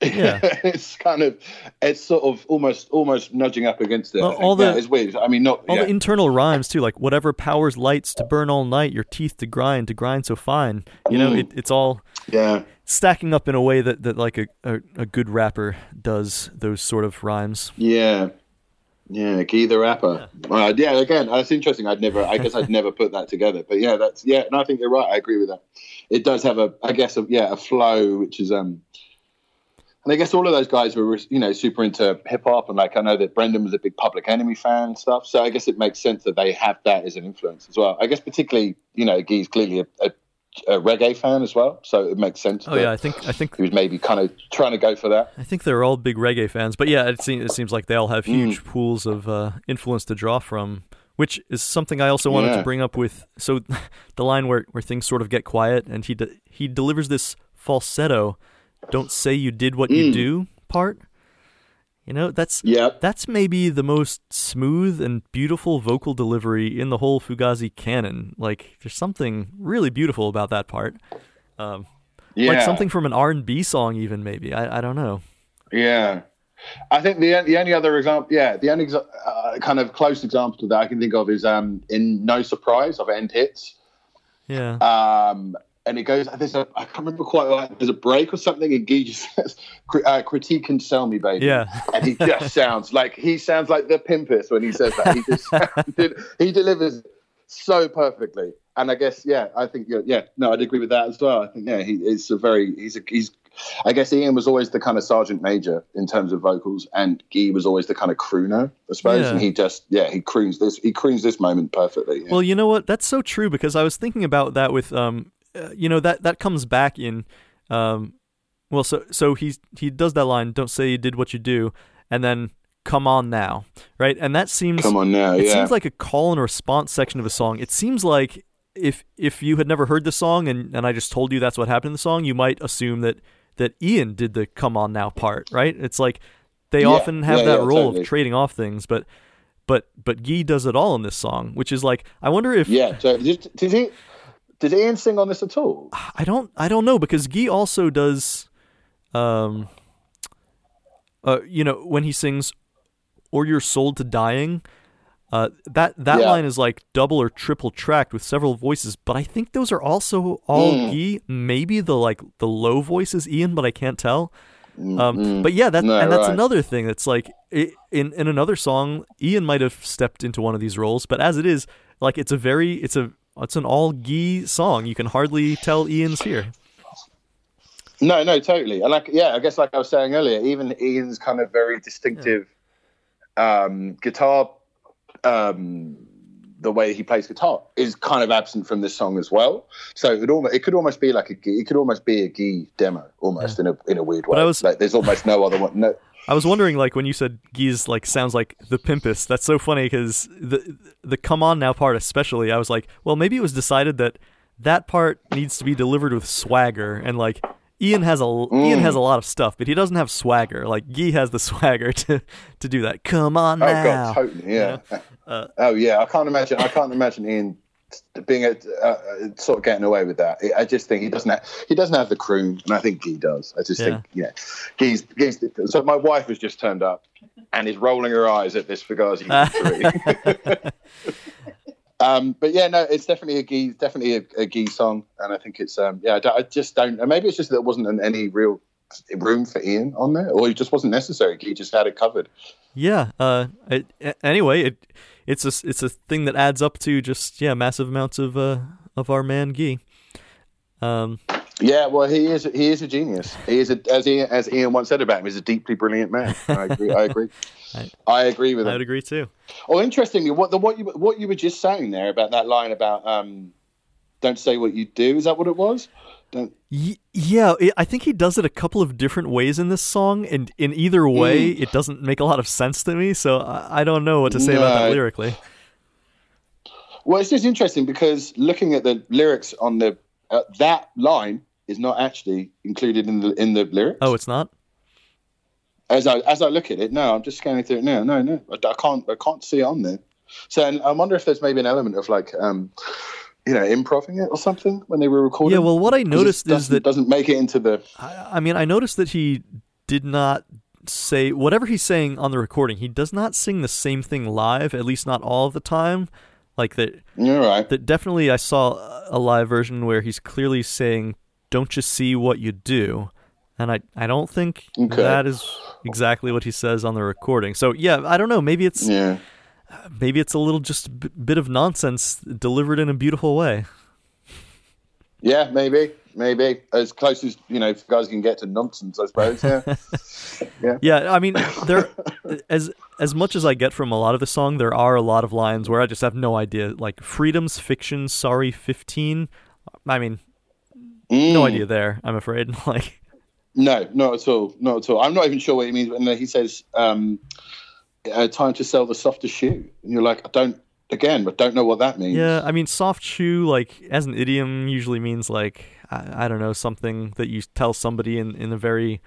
Yeah. it's kind of, it's sort of almost, almost nudging up against it. Well, all the- yeah, it's weird. I mean, not all yeah. the internal rhymes too like whatever powers lights to burn all night your teeth to grind to grind so fine you know Mm. it, it's all yeah. stacking up in a way that, that like a, a, a good rapper does those sort of rhymes Yeah. Yeah, Guy the rapper. Yeah. Uh, yeah, again, that's interesting. I'd never, I guess I'd never put that together. But yeah, that's, yeah, and I think you're right. I agree with that. It does have a, I guess, a, yeah, a flow, which is, um, and I guess all of those guys were, you know, super into hip hop. And like, I know that Brendan was a big Public Enemy fan and stuff. So I guess it makes sense that they have that as an influence as well. I guess, particularly, you know, Guy's clearly a, a, a reggae fan as well. So it makes sense. oh that yeah i think i think He was maybe kind of trying to go for that. i think they're all big reggae fans but yeah it seems, it seems like they all have huge pools of uh, influence to draw from which is something i also wanted to bring up with so the line where, where things sort of get quiet and he de- he delivers this falsetto don't say you did what you Mm. do part you know that's Yeah. That's maybe the most smooth and beautiful vocal delivery in the whole Fugazi canon. Like, there's something really beautiful about that part. Um, Yeah. Like something from an R&B song, even maybe. I, I don't know. Yeah, I think the the only other example, yeah, the only exa- uh, kind of close example to that I can think of is um, in No Surprise of End Hits, Yeah. um, and it goes. There's a I can't remember quite. Like, there's a break or something, and Guy just says, uh, "Critique and sell me, baby." Yeah. and he just sounds like he sounds like the pimpus when he says that. He just sounded, he delivers so perfectly. And I guess yeah, I think yeah, yeah, no, I'd agree with that as well. I think yeah, he is a very he's a he's. I guess Ian was always the kind of sergeant major in terms of vocals, and Guy was always the kind of crooner, I suppose. Yeah. And he just yeah, he croons this he croons this moment perfectly. yeah. Well, you know what? That's so true because I was thinking about that with um, uh, you know that that comes back in, um, well, so so he he does that line, "Don't say you did what you do," and then "Come on now," right? And that seems Come on now, it yeah. seems like a call and response section of a song. It seems like if if you had never heard the song and and I just told you that's what happened in the song, you might assume that that Ian did the "Come on now" part, right? It's like they Yeah, often have yeah, that role totally. of trading off things, but. But but Guy does it all in this song, which is like I wonder if yeah. So did, did he? Did Ian sing on this at all? I don't I don't know because Guy also does um uh you know when he sings or you're sold to dying Uh, that that Yeah. line is like double or triple tracked with several voices, but I think those are also all Mm. Guy. Maybe the like the low voice is Ian, but I can't tell. Um, Mm, but yeah, that No, and that's right. another thing. That's like i in in another song, Ian might have stepped into one of these roles, but as it is, like it's a very it's a it's an all Guy song. You can hardly tell Ian's here. No, no, totally. And like, yeah, I guess like I was saying earlier, even Ian's kind of very distinctive um, guitar, um, the way he plays guitar is kind of absent from this song as well. So it almost, it could almost be like a, it could almost be a Guy demo, almost in a in a weird way. Was- like, there's almost no other one. No, I was wondering, like, when you said Guy's like sounds like the Pimpus. That's so funny because the the "Come On Now" part, especially, I was like, well, maybe it was decided that that part needs to be delivered with swagger, and like Ian has a Ian has a lot of stuff, but he doesn't have swagger. Like Gee has the swagger to to do that. Come on oh now. god, totally, yeah. Uh, oh yeah, I can't imagine. I can't imagine Ian being a, uh, sort of getting away with that. I just think he doesn't have he doesn't have the croon, and I think Guy does. I just Yeah. think yeah, Guy's, Guy's So my wife has just turned up and is rolling her eyes at this Fugazi um, but yeah, no, it's definitely a Guy, definitely a, a Guy song, and I think it's um, yeah, I, I just don't. Maybe it's just that there wasn't an- any real room for Ian on there, or it just wasn't necessary. He just had it covered. Yeah. Uh. It, anyway, it it's a it's a thing that adds up to just yeah massive amounts of uh of our man Gee. Um. Yeah, well, he is he is a genius. He is a, as Ian, as Ian once said about him, he's a deeply brilliant man. I agree. I agree. I- I agree with that. I'd him. agree too. Oh, interestingly, what the what you what you were just saying there about that line about um, don't say what you do. Is that what it was? Don't. Y- yeah, I think he does it a couple of different ways in this song, and in either way, Mm. it doesn't make a lot of sense to me. So I, don't know what to say about that lyrically. Well, it's just interesting because looking at the lyrics on the uh, that line is not actually included in the in the lyrics. Oh, it's not. As I as I look at it, no, I'm just scanning through it now. No, no, I, I can't I can't see it on there. So and I wonder if there's maybe an element of like um, you know, improving it or something when they were recording. Yeah, well, what I noticed is that doesn't make it into the. I, I mean, I noticed that he did not say whatever he's saying on the recording. He does not sing the same thing live, at least not all of the time. Like that. You're right. That definitely, I saw a live version where he's clearly saying, "Don't you see what you do?" And I, I don't think Okay. that is exactly what he says on the recording. So yeah, I don't know. Maybe it's Yeah. Maybe it's a little just a b- bit of nonsense delivered in a beautiful way. Yeah, maybe, maybe as close as you know guys can get to nonsense, I suppose. Yeah, Yeah, I mean, there as as much as I get from a lot of the song, there are a lot of lines where I just have no idea. Like freedom's fiction, sorry, fifteen. I mean, no Mm. idea there. I'm afraid. Like, No, not at all, not at all. I'm not even sure what he means. And then he says, um, uh, "Time to sell the softest shoe," and you're like, "I don't." Again, I don't know what that means. yeah, I mean, soft shoe, like as an idiom, usually means like I, I don't know something that you tell somebody in in a very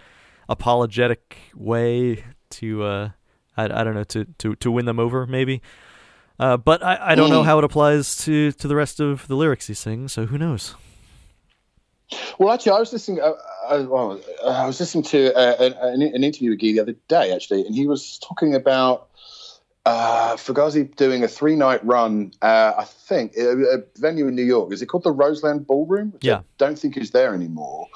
apologetic way to uh I, I don't know to to to win them over maybe. Uh, but I, I don't know Mm. how it applies to, to the rest of the lyrics he sings, so who knows? Well, actually, I was listening. Uh, uh, well, I was listening to uh, an, an interview with Guy the other day, actually, and he was talking about uh, Fugazi doing a three-night run. Uh, I think a, a venue in New York. Is it called the Roseland Ballroom? Which Yeah. I don't think is there anymore.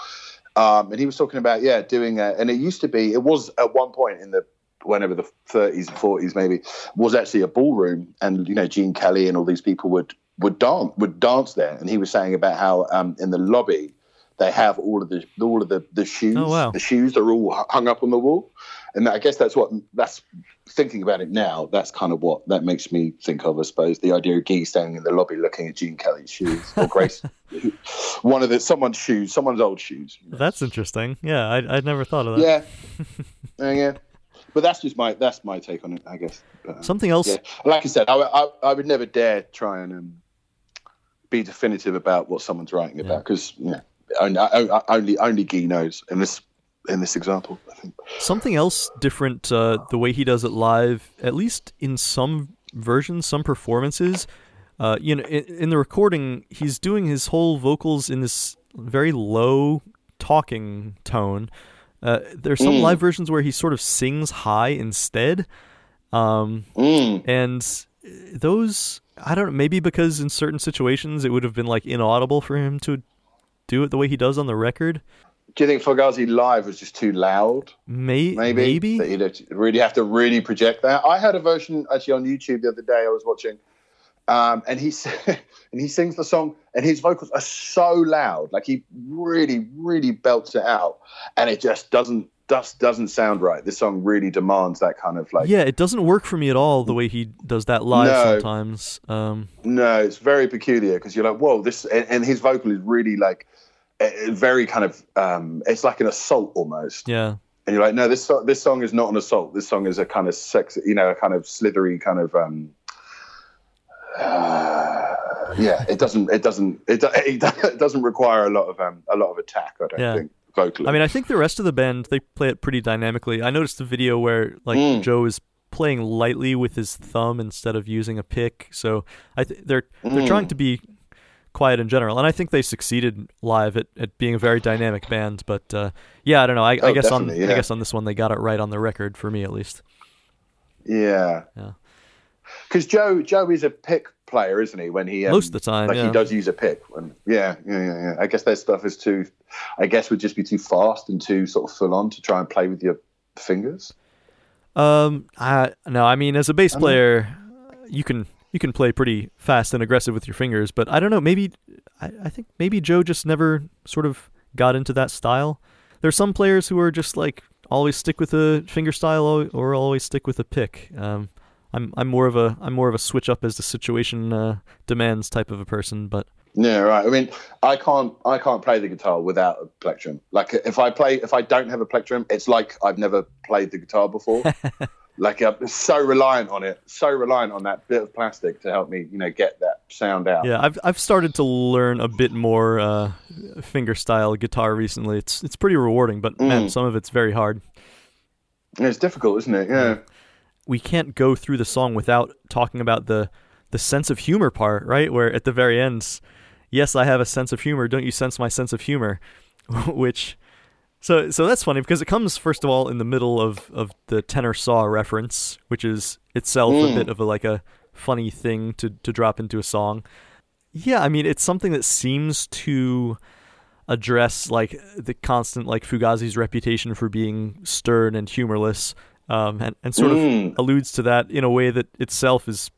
Um, and he was talking about yeah, doing a, and it used to be. It was at one point in the whenever the 30s, and 40s, maybe was actually a ballroom, and you know Gene Kelly and all these people would would dance would dance there. And he was saying about how um, in the lobby they have all of the all of the the shoes. Oh, wow. The shoes are all hung up on the wall, and I guess that's what that's thinking about it now. That's kind of what that makes me think of. I suppose the idea of Guy standing in the lobby looking at Gene Kelly's shoes or Grace, one of the someone's shoes, someone's old shoes. you know. That's interesting. Yeah, I I'd never thought of that. Yeah, Uh, yeah. But that's just my that's my take on it, I guess. But, um, Something else. yeah, like I said, I, I, I would never dare try and um, be definitive about what someone's writing about because know, only, only only Guy knows in this in this example. I think. Something else different, uh, the way he does it live, at least in some versions, some performances. Uh, you know, in, in the recording, he's doing his whole vocals in this very low talking tone. Uh, there's some Mm. live versions where he sort of sings high instead. Um, Mm. and those I don't know, maybe because in certain situations it would have been like inaudible for him to do it the way he does on the record. Do you think Fugazi live was just too loud? May- Maybe. maybe. That you'd really have to really project that. I heard a version actually on YouTube the other day I was watching. Um, and he and he sings the song and his vocals are so loud. Like he really, really belts it out. And it just doesn't just doesn't sound right. This song really demands that kind of like yeah, it doesn't work for me at all the way he does that live No. sometimes. Um, No, it's very peculiar because you're like, whoa, this, and, and his vocal is really like, very kind of, um, it's like an assault almost. yeah, And you're like, no, this this song is not an assault. This song is a kind of sex, you know, a kind of slithery kind of, um, uh, yeah. It doesn't, it doesn't, it, do- it doesn't require a lot of, um, a lot of attack. I don't Yeah. think vocally. I mean, I think the rest of the band they play it pretty dynamically. I noticed the video where like Mm. Joe is playing lightly with his thumb instead of using a pick. So I th- they're they're Mm. trying to be quiet in general, and I think they succeeded live at, at being a very dynamic band. But uh, yeah, I don't know. I, I Oh, guess on definitely, I guess on this one they got it right on the record for me at least. yeah. Yeah. Because Joe, Joe is a pick player, isn't he? When he um, Most of the time, like yeah. he does use a pick. When, yeah, yeah, yeah, yeah. I guess their stuff is too. I guess would just be too fast and too sort of full on to try and play with your fingers. Um, I no, I mean as a bass I player, you can you can play pretty fast and aggressive with your fingers, but I don't know. Maybe I, I think maybe Joe just never sort of got into that style. There's some players who are just like always stick with a finger style or- always stick with a pick. Um, I'm I'm more of a I'm more of a switch up as the situation uh, demands type of a person, but Yeah, right. I mean, I can't I can't play the guitar without a plectrum. Like if I play if I don't have a plectrum, it's like I've never played the guitar before. like I'm so reliant on it, so reliant on that bit of plastic to help me, you know, get that sound out. yeah, I've I've started to learn a bit more uh, finger style guitar recently. It's it's pretty rewarding, but man, Mm. some of it's very hard. It's difficult, isn't it? Yeah. we can't go through the song without talking about the the sense of humor part, right? Where at the very end, yes, I have a sense of humor. Don't you sense my sense of humor? Which so so that's funny because it comes first of all in the middle of of the Tenor Saw reference, which is itself a Mm. bit of a like a funny thing to to drop into a song. Yeah, I mean it's something that seems to address like the constant like Fugazi's reputation for being stern and humorless, um, and and sort of Mm. alludes to that in a way that itself is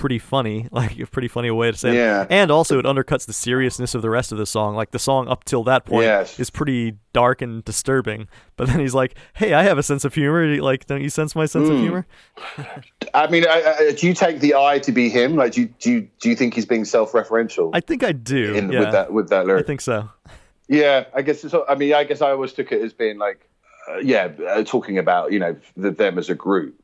pretty funny, like a pretty funny way to say it. Yeah. And also it undercuts the seriousness of the rest of the song. Like the song up till that point Yes. is pretty dark and disturbing. But then he's like, "Hey, I have a sense of humor. Like, don't you sense my sense of Mm. humor?" I mean, I, I, do you take the eye to be him? Like, do you, do you, do you think he's being self-referential I think I do. in, yeah, with that with that lyric, I think so. Yeah, I guess. It's, I mean, I guess I always took it as being like, uh, yeah, uh, talking about you know the, them as a group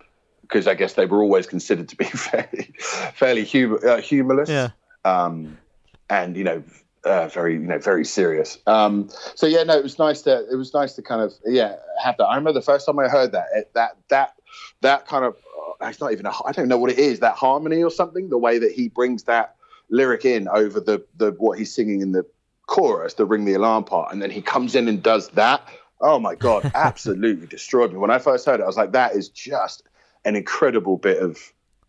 because I guess they were always considered to be fairly, fairly humor, uh, humorless. Yeah. Um, and you know, uh, very you know very serious. Um, so yeah, no, it was nice to it was nice to kind of yeah have that. I remember the first time I heard that it, that that that kind of uh, it's not even a, I don't know what it is that harmony or something. The way that he brings that lyric in over the the what he's singing in the chorus, the ring the alarm part, and then he comes in and does that. Oh my god, absolutely destroyed me. When I first heard it, I was like, that is just an incredible bit of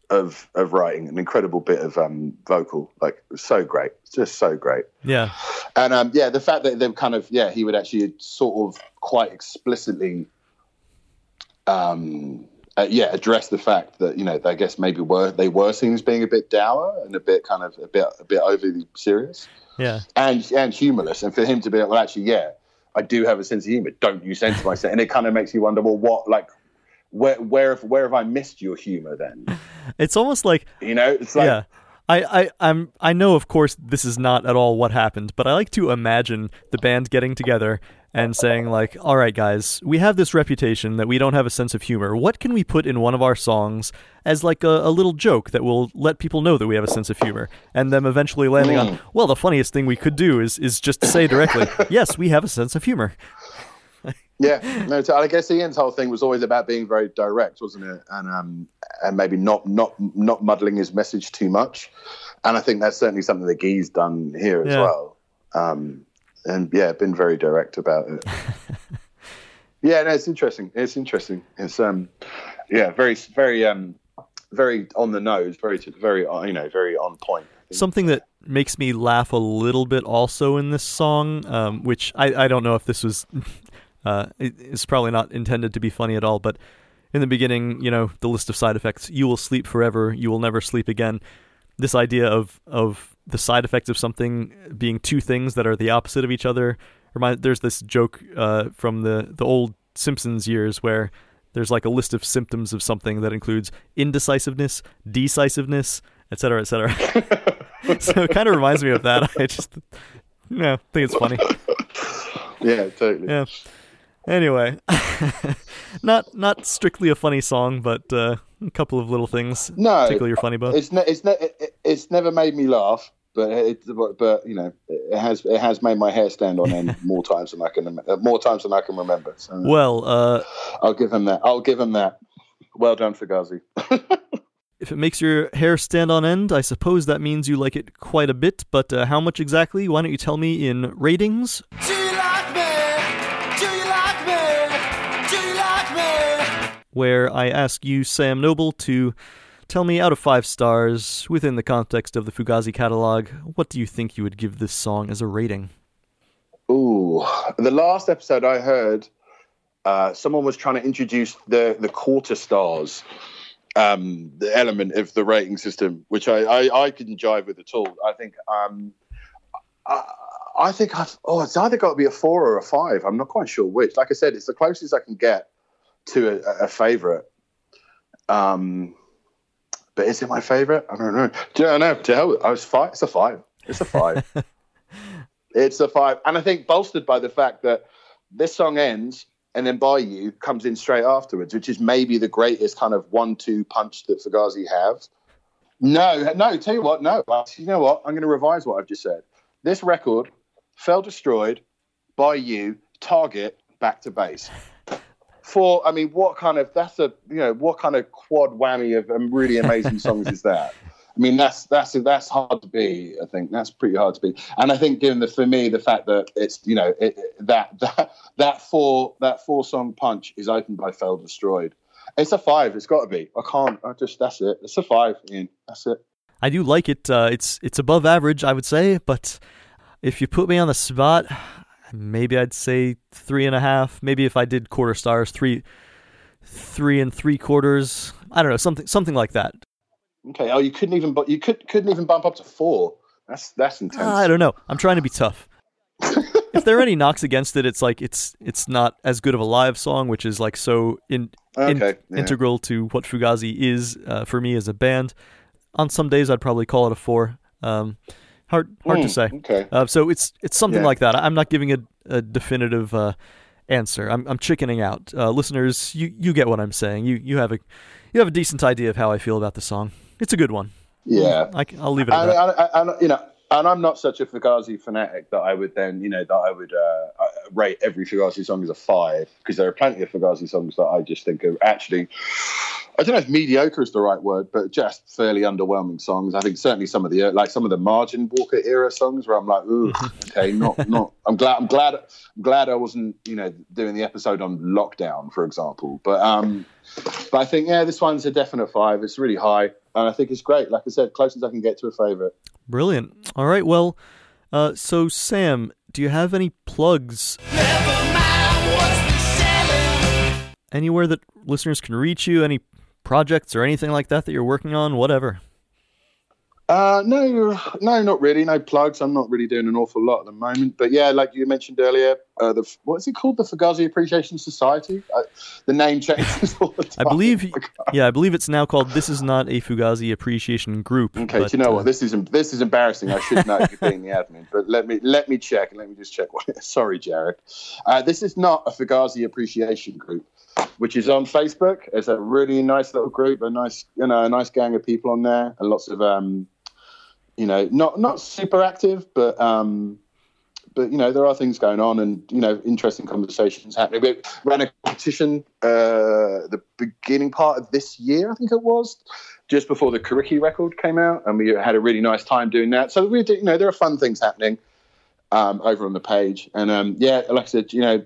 of of writing, an incredible bit of um vocal. Like it was so great. Just so great. Yeah. And um yeah, the fact that they kind of yeah, he would actually sort of quite explicitly um uh, yeah, address the fact that you know I guess maybe were they were seen as being a bit dour and a bit kind of a bit a bit overly serious Yeah. and and humorless, and for him to be like, well, actually, yeah, I do have a sense of humor. Don't you sense my sense? And it kind of makes you wonder, well, what like where where have, where have I missed your humor then? It's almost like You know, it's like yeah. I, I, I'm I know of course this is not at all what happened, but I like to imagine the band getting together and saying like, "All right, guys, we have this reputation that we don't have a sense of humor. What can we put in one of our songs as like a, a little joke that will let people know that we have a sense of humor?" And them eventually landing on, hmm. "Well, the funniest thing we could do is is just to say directly, yes, we have a sense of humor." Yeah, no. So I guess Ian's whole thing was always about being very direct, wasn't it? And um, and maybe not not not muddling his message too much. And I think that's certainly something that Guy's done here as Yeah. well. Um, and yeah, been very direct about it. yeah, no, it's interesting. It's interesting. It's um, yeah, very very um, very on the nose, very very uh, you know very on point. Something that makes me laugh a little bit also in this song, um, which I, I don't know if this was uh, it's probably not intended to be funny at all, but in the beginning, you know, the list of side effects: you will sleep forever, you will never sleep again. This idea of of the side effects of something being two things that are the opposite of each other. Remind there's this joke uh, from the the old Simpsons years where there's like a list of symptoms of something that includes indecisiveness, decisiveness, etc., etc. so it kind of reminds me of that. I just, you know, think it's funny. Yeah, totally. Yeah. Anyway, not not strictly a funny song, but uh, a couple of little things No, tickle your funny bone. it's ne- it's ne- it's never made me laugh, but it but, but you know it has it has made my hair stand on end more times than I can uh, more times than I can remember. So Well, uh, I'll give him that. I'll give him that. Well done, Fugazi. if it makes your hair stand on end, I suppose that means you like it quite a bit. But uh, how much exactly? Why don't you tell me in ratings? Where I ask you, Sam Noble, to tell me out of five stars, within the context of the Fugazi catalog, what do you think you would give this song as a rating? Ooh, the last episode I heard, uh, someone was trying to introduce the the quarter stars, um, the element of the rating system, which I I, I couldn't jive with at all. I think um, I, I think I've oh, it's either got to be a four or a five. I'm not quite sure which. Like I said, it's the closest I can get to a, a favorite. Um, but is it my favorite? I don't know. Do you know? To hell, I was five. It's a five. It's a five. It's a five, and I think bolstered by the fact that this song ends and then "By You" comes in straight afterwards, which is maybe the greatest kind of one-two punch that Fugazi have. No, no. Tell you what, no. You know what? I'm going to revise what I've just said. This record fell destroyed by you. Target back to base. For I mean, what kind of that's a you know what kind of quad whammy of um, really amazing songs is that? I mean, that's that's that's hard to be. I think that's pretty hard to be. And I think, given the for me, the fact that it's you know it, that that that four that four song punch is opened by "Fell Destroyed." It's a five. It's got to be. I can't. I just that's it. It's a five. Ian. That's it. I do like it. Uh, it's it's above average, I would say, but if you put me on the spot, maybe I'd say three and a half. Maybe if I did quarter stars, three, three and three quarters. I don't know, something something like that. Okay. Oh, you couldn't even. bu- You could couldn't even bump up to four. That's that's intense. I don't know. I'm trying to be tough. if there are any knocks against it, it's like it's it's not as good of a live song, which is like so in, in- yeah. integral to what Fugazi is uh, for me as a band. On some days, I'd probably call it a four. Um, hard hard to Hmm, say. Okay. Uh, so it's it's something Yeah. like that. I'm not giving a, a definitive uh, answer. I'm I'm chickening out. Uh, listeners, you you get what I'm saying. You you have a you have a decent idea of how I feel about the song. It's a good one. Yeah. I, will leave it that. and, and, you know, and I'm not such a Fugazi fanatic that I would then, you know, that I would uh, uh, rate every Fugazi song as a five because there are plenty of Fugazi songs that I just think are actually, I don't know if mediocre is the right word, but just fairly underwhelming songs. I think certainly some of the like some of the Margin Walker era songs where I'm like, ooh, okay, not not. I'm glad. I'm glad. I'm glad I wasn't, you know, doing the episode on lockdown, for example. But um, but I think yeah, this one's a definite five. It's really high, and I think it's great. Like I said, closest I can get to a favorite. Brilliant. All right. Well, uh, so Sam, do you have any plugs Never mind what's selling. anywhere that listeners can reach you? Any projects or anything like that that you're working on? Whatever. Uh, no, no, not really. No plugs. I'm not really doing an awful lot at the moment. But yeah, like you mentioned earlier, uh, the what is it called? The Fugazi Appreciation Society. Uh, the name changes all the time. I believe, yeah, I believe it's now called. This is not a Fugazi appreciation group. Okay, but, do you know uh, what? This is this is embarrassing. I should know for being the admin, but let me let me check. Let me just check. Sorry, Jared. Uh, this is not a Fugazi appreciation group, which is on Facebook. It's a really nice little group, a nice you know a nice gang of people on there, and lots of um, you know not not super active, but um, but you know there are things going on and you know interesting conversations happening. We ran a competition uh, the beginning part of this year, I think it was, just before the Coriky record came out, and we had a really nice time doing that. So we, you know, there are fun things happening um, over on the page, and um, yeah, like I said, you know.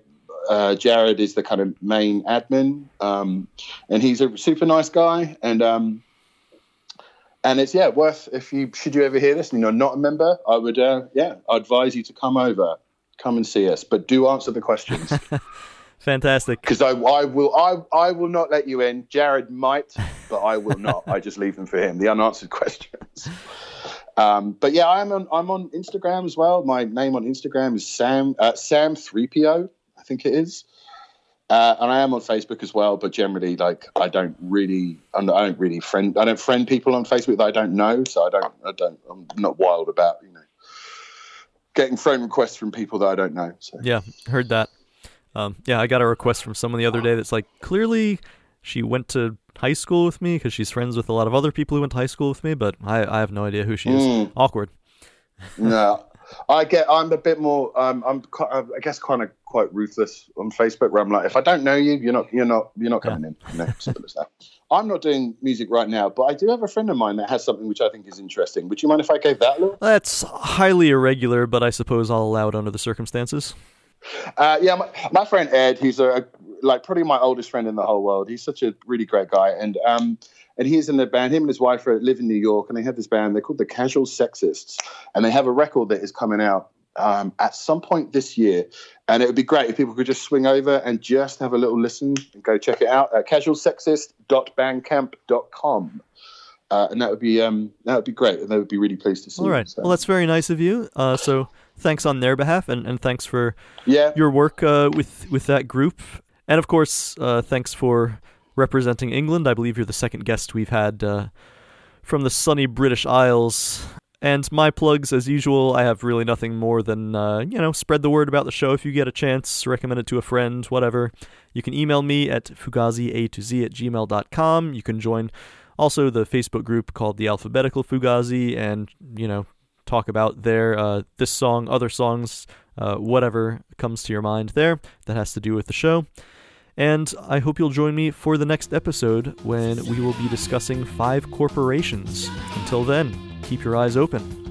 Uh, Jared is the kind of main admin, um, and he's a super nice guy. And um, and it's yeah worth if you should you ever hear this and you're not a member, I would uh, yeah I advise you to come over, come and see us, but do answer the questions Fantastic. because I, I will I I will not let you in. Jared might, but I will not. I just leave them for him. The unanswered questions. Um, but yeah, I'm on I'm on Instagram as well. My name on Instagram is Sam uh, Sam three PO. I think it is. Uh, and I am on Facebook as well, but generally, like, I don't really, I'm I don't really friend, I don't friend people on Facebook that I don't know, so I don't, I don't, I'm not wild about, you know, getting friend requests from people that I don't know. So Yeah, heard that. Um, yeah, I got a request from someone the other day that's like, clearly she went to high school with me because she's friends with a lot of other people who went to high school with me, but I, I have no idea who she is. Mm. Awkward. no, I get. I'm a bit more. Um, I'm. ki- I guess kind of quite ruthless on Facebook, where I'm like, if I don't know you, you're not. You're not. You're not coming in. You know, simple as that. I'm not doing music right now, but I do have a friend of mine that has something which I think is interesting. Would you mind if I gave that a look? That's highly irregular, but I suppose I'll allow it under the circumstances. Uh, yeah, my, my friend Ed, who's a like probably my oldest friend in the whole world. He's such a really great guy, and um, and he's in the band. Him and his wife live in New York, and they have this band. They're called the Casual Sexists, and they have a record that is coming out um, at some point this year. And it would be great if people could just swing over and just have a little listen and go check it out at casualsexist.bandcamp.com. Uh, and that would be um, that would be great, and they would be really pleased to see. All right. So, Well, that's very nice of you. Uh, so thanks on their behalf, and, and thanks for yeah, your work uh, with with that group, and of course, uh, thanks for representing England. I believe you're the second guest we've had uh, from the sunny British Isles. And my plugs, as usual, I have really nothing more than uh, you know, spread the word about the show if you get a chance, recommend it to a friend, whatever. You can email me at fugazi to z at gmail.com. You can join also the Facebook group called the Alphabetical Fugazi, and you know, talk about their uh, this song, other songs, uh, whatever comes to your mind there that has to do with the show. And I hope you'll join me for the next episode when we will be discussing five corporations. Until then, keep your eyes open.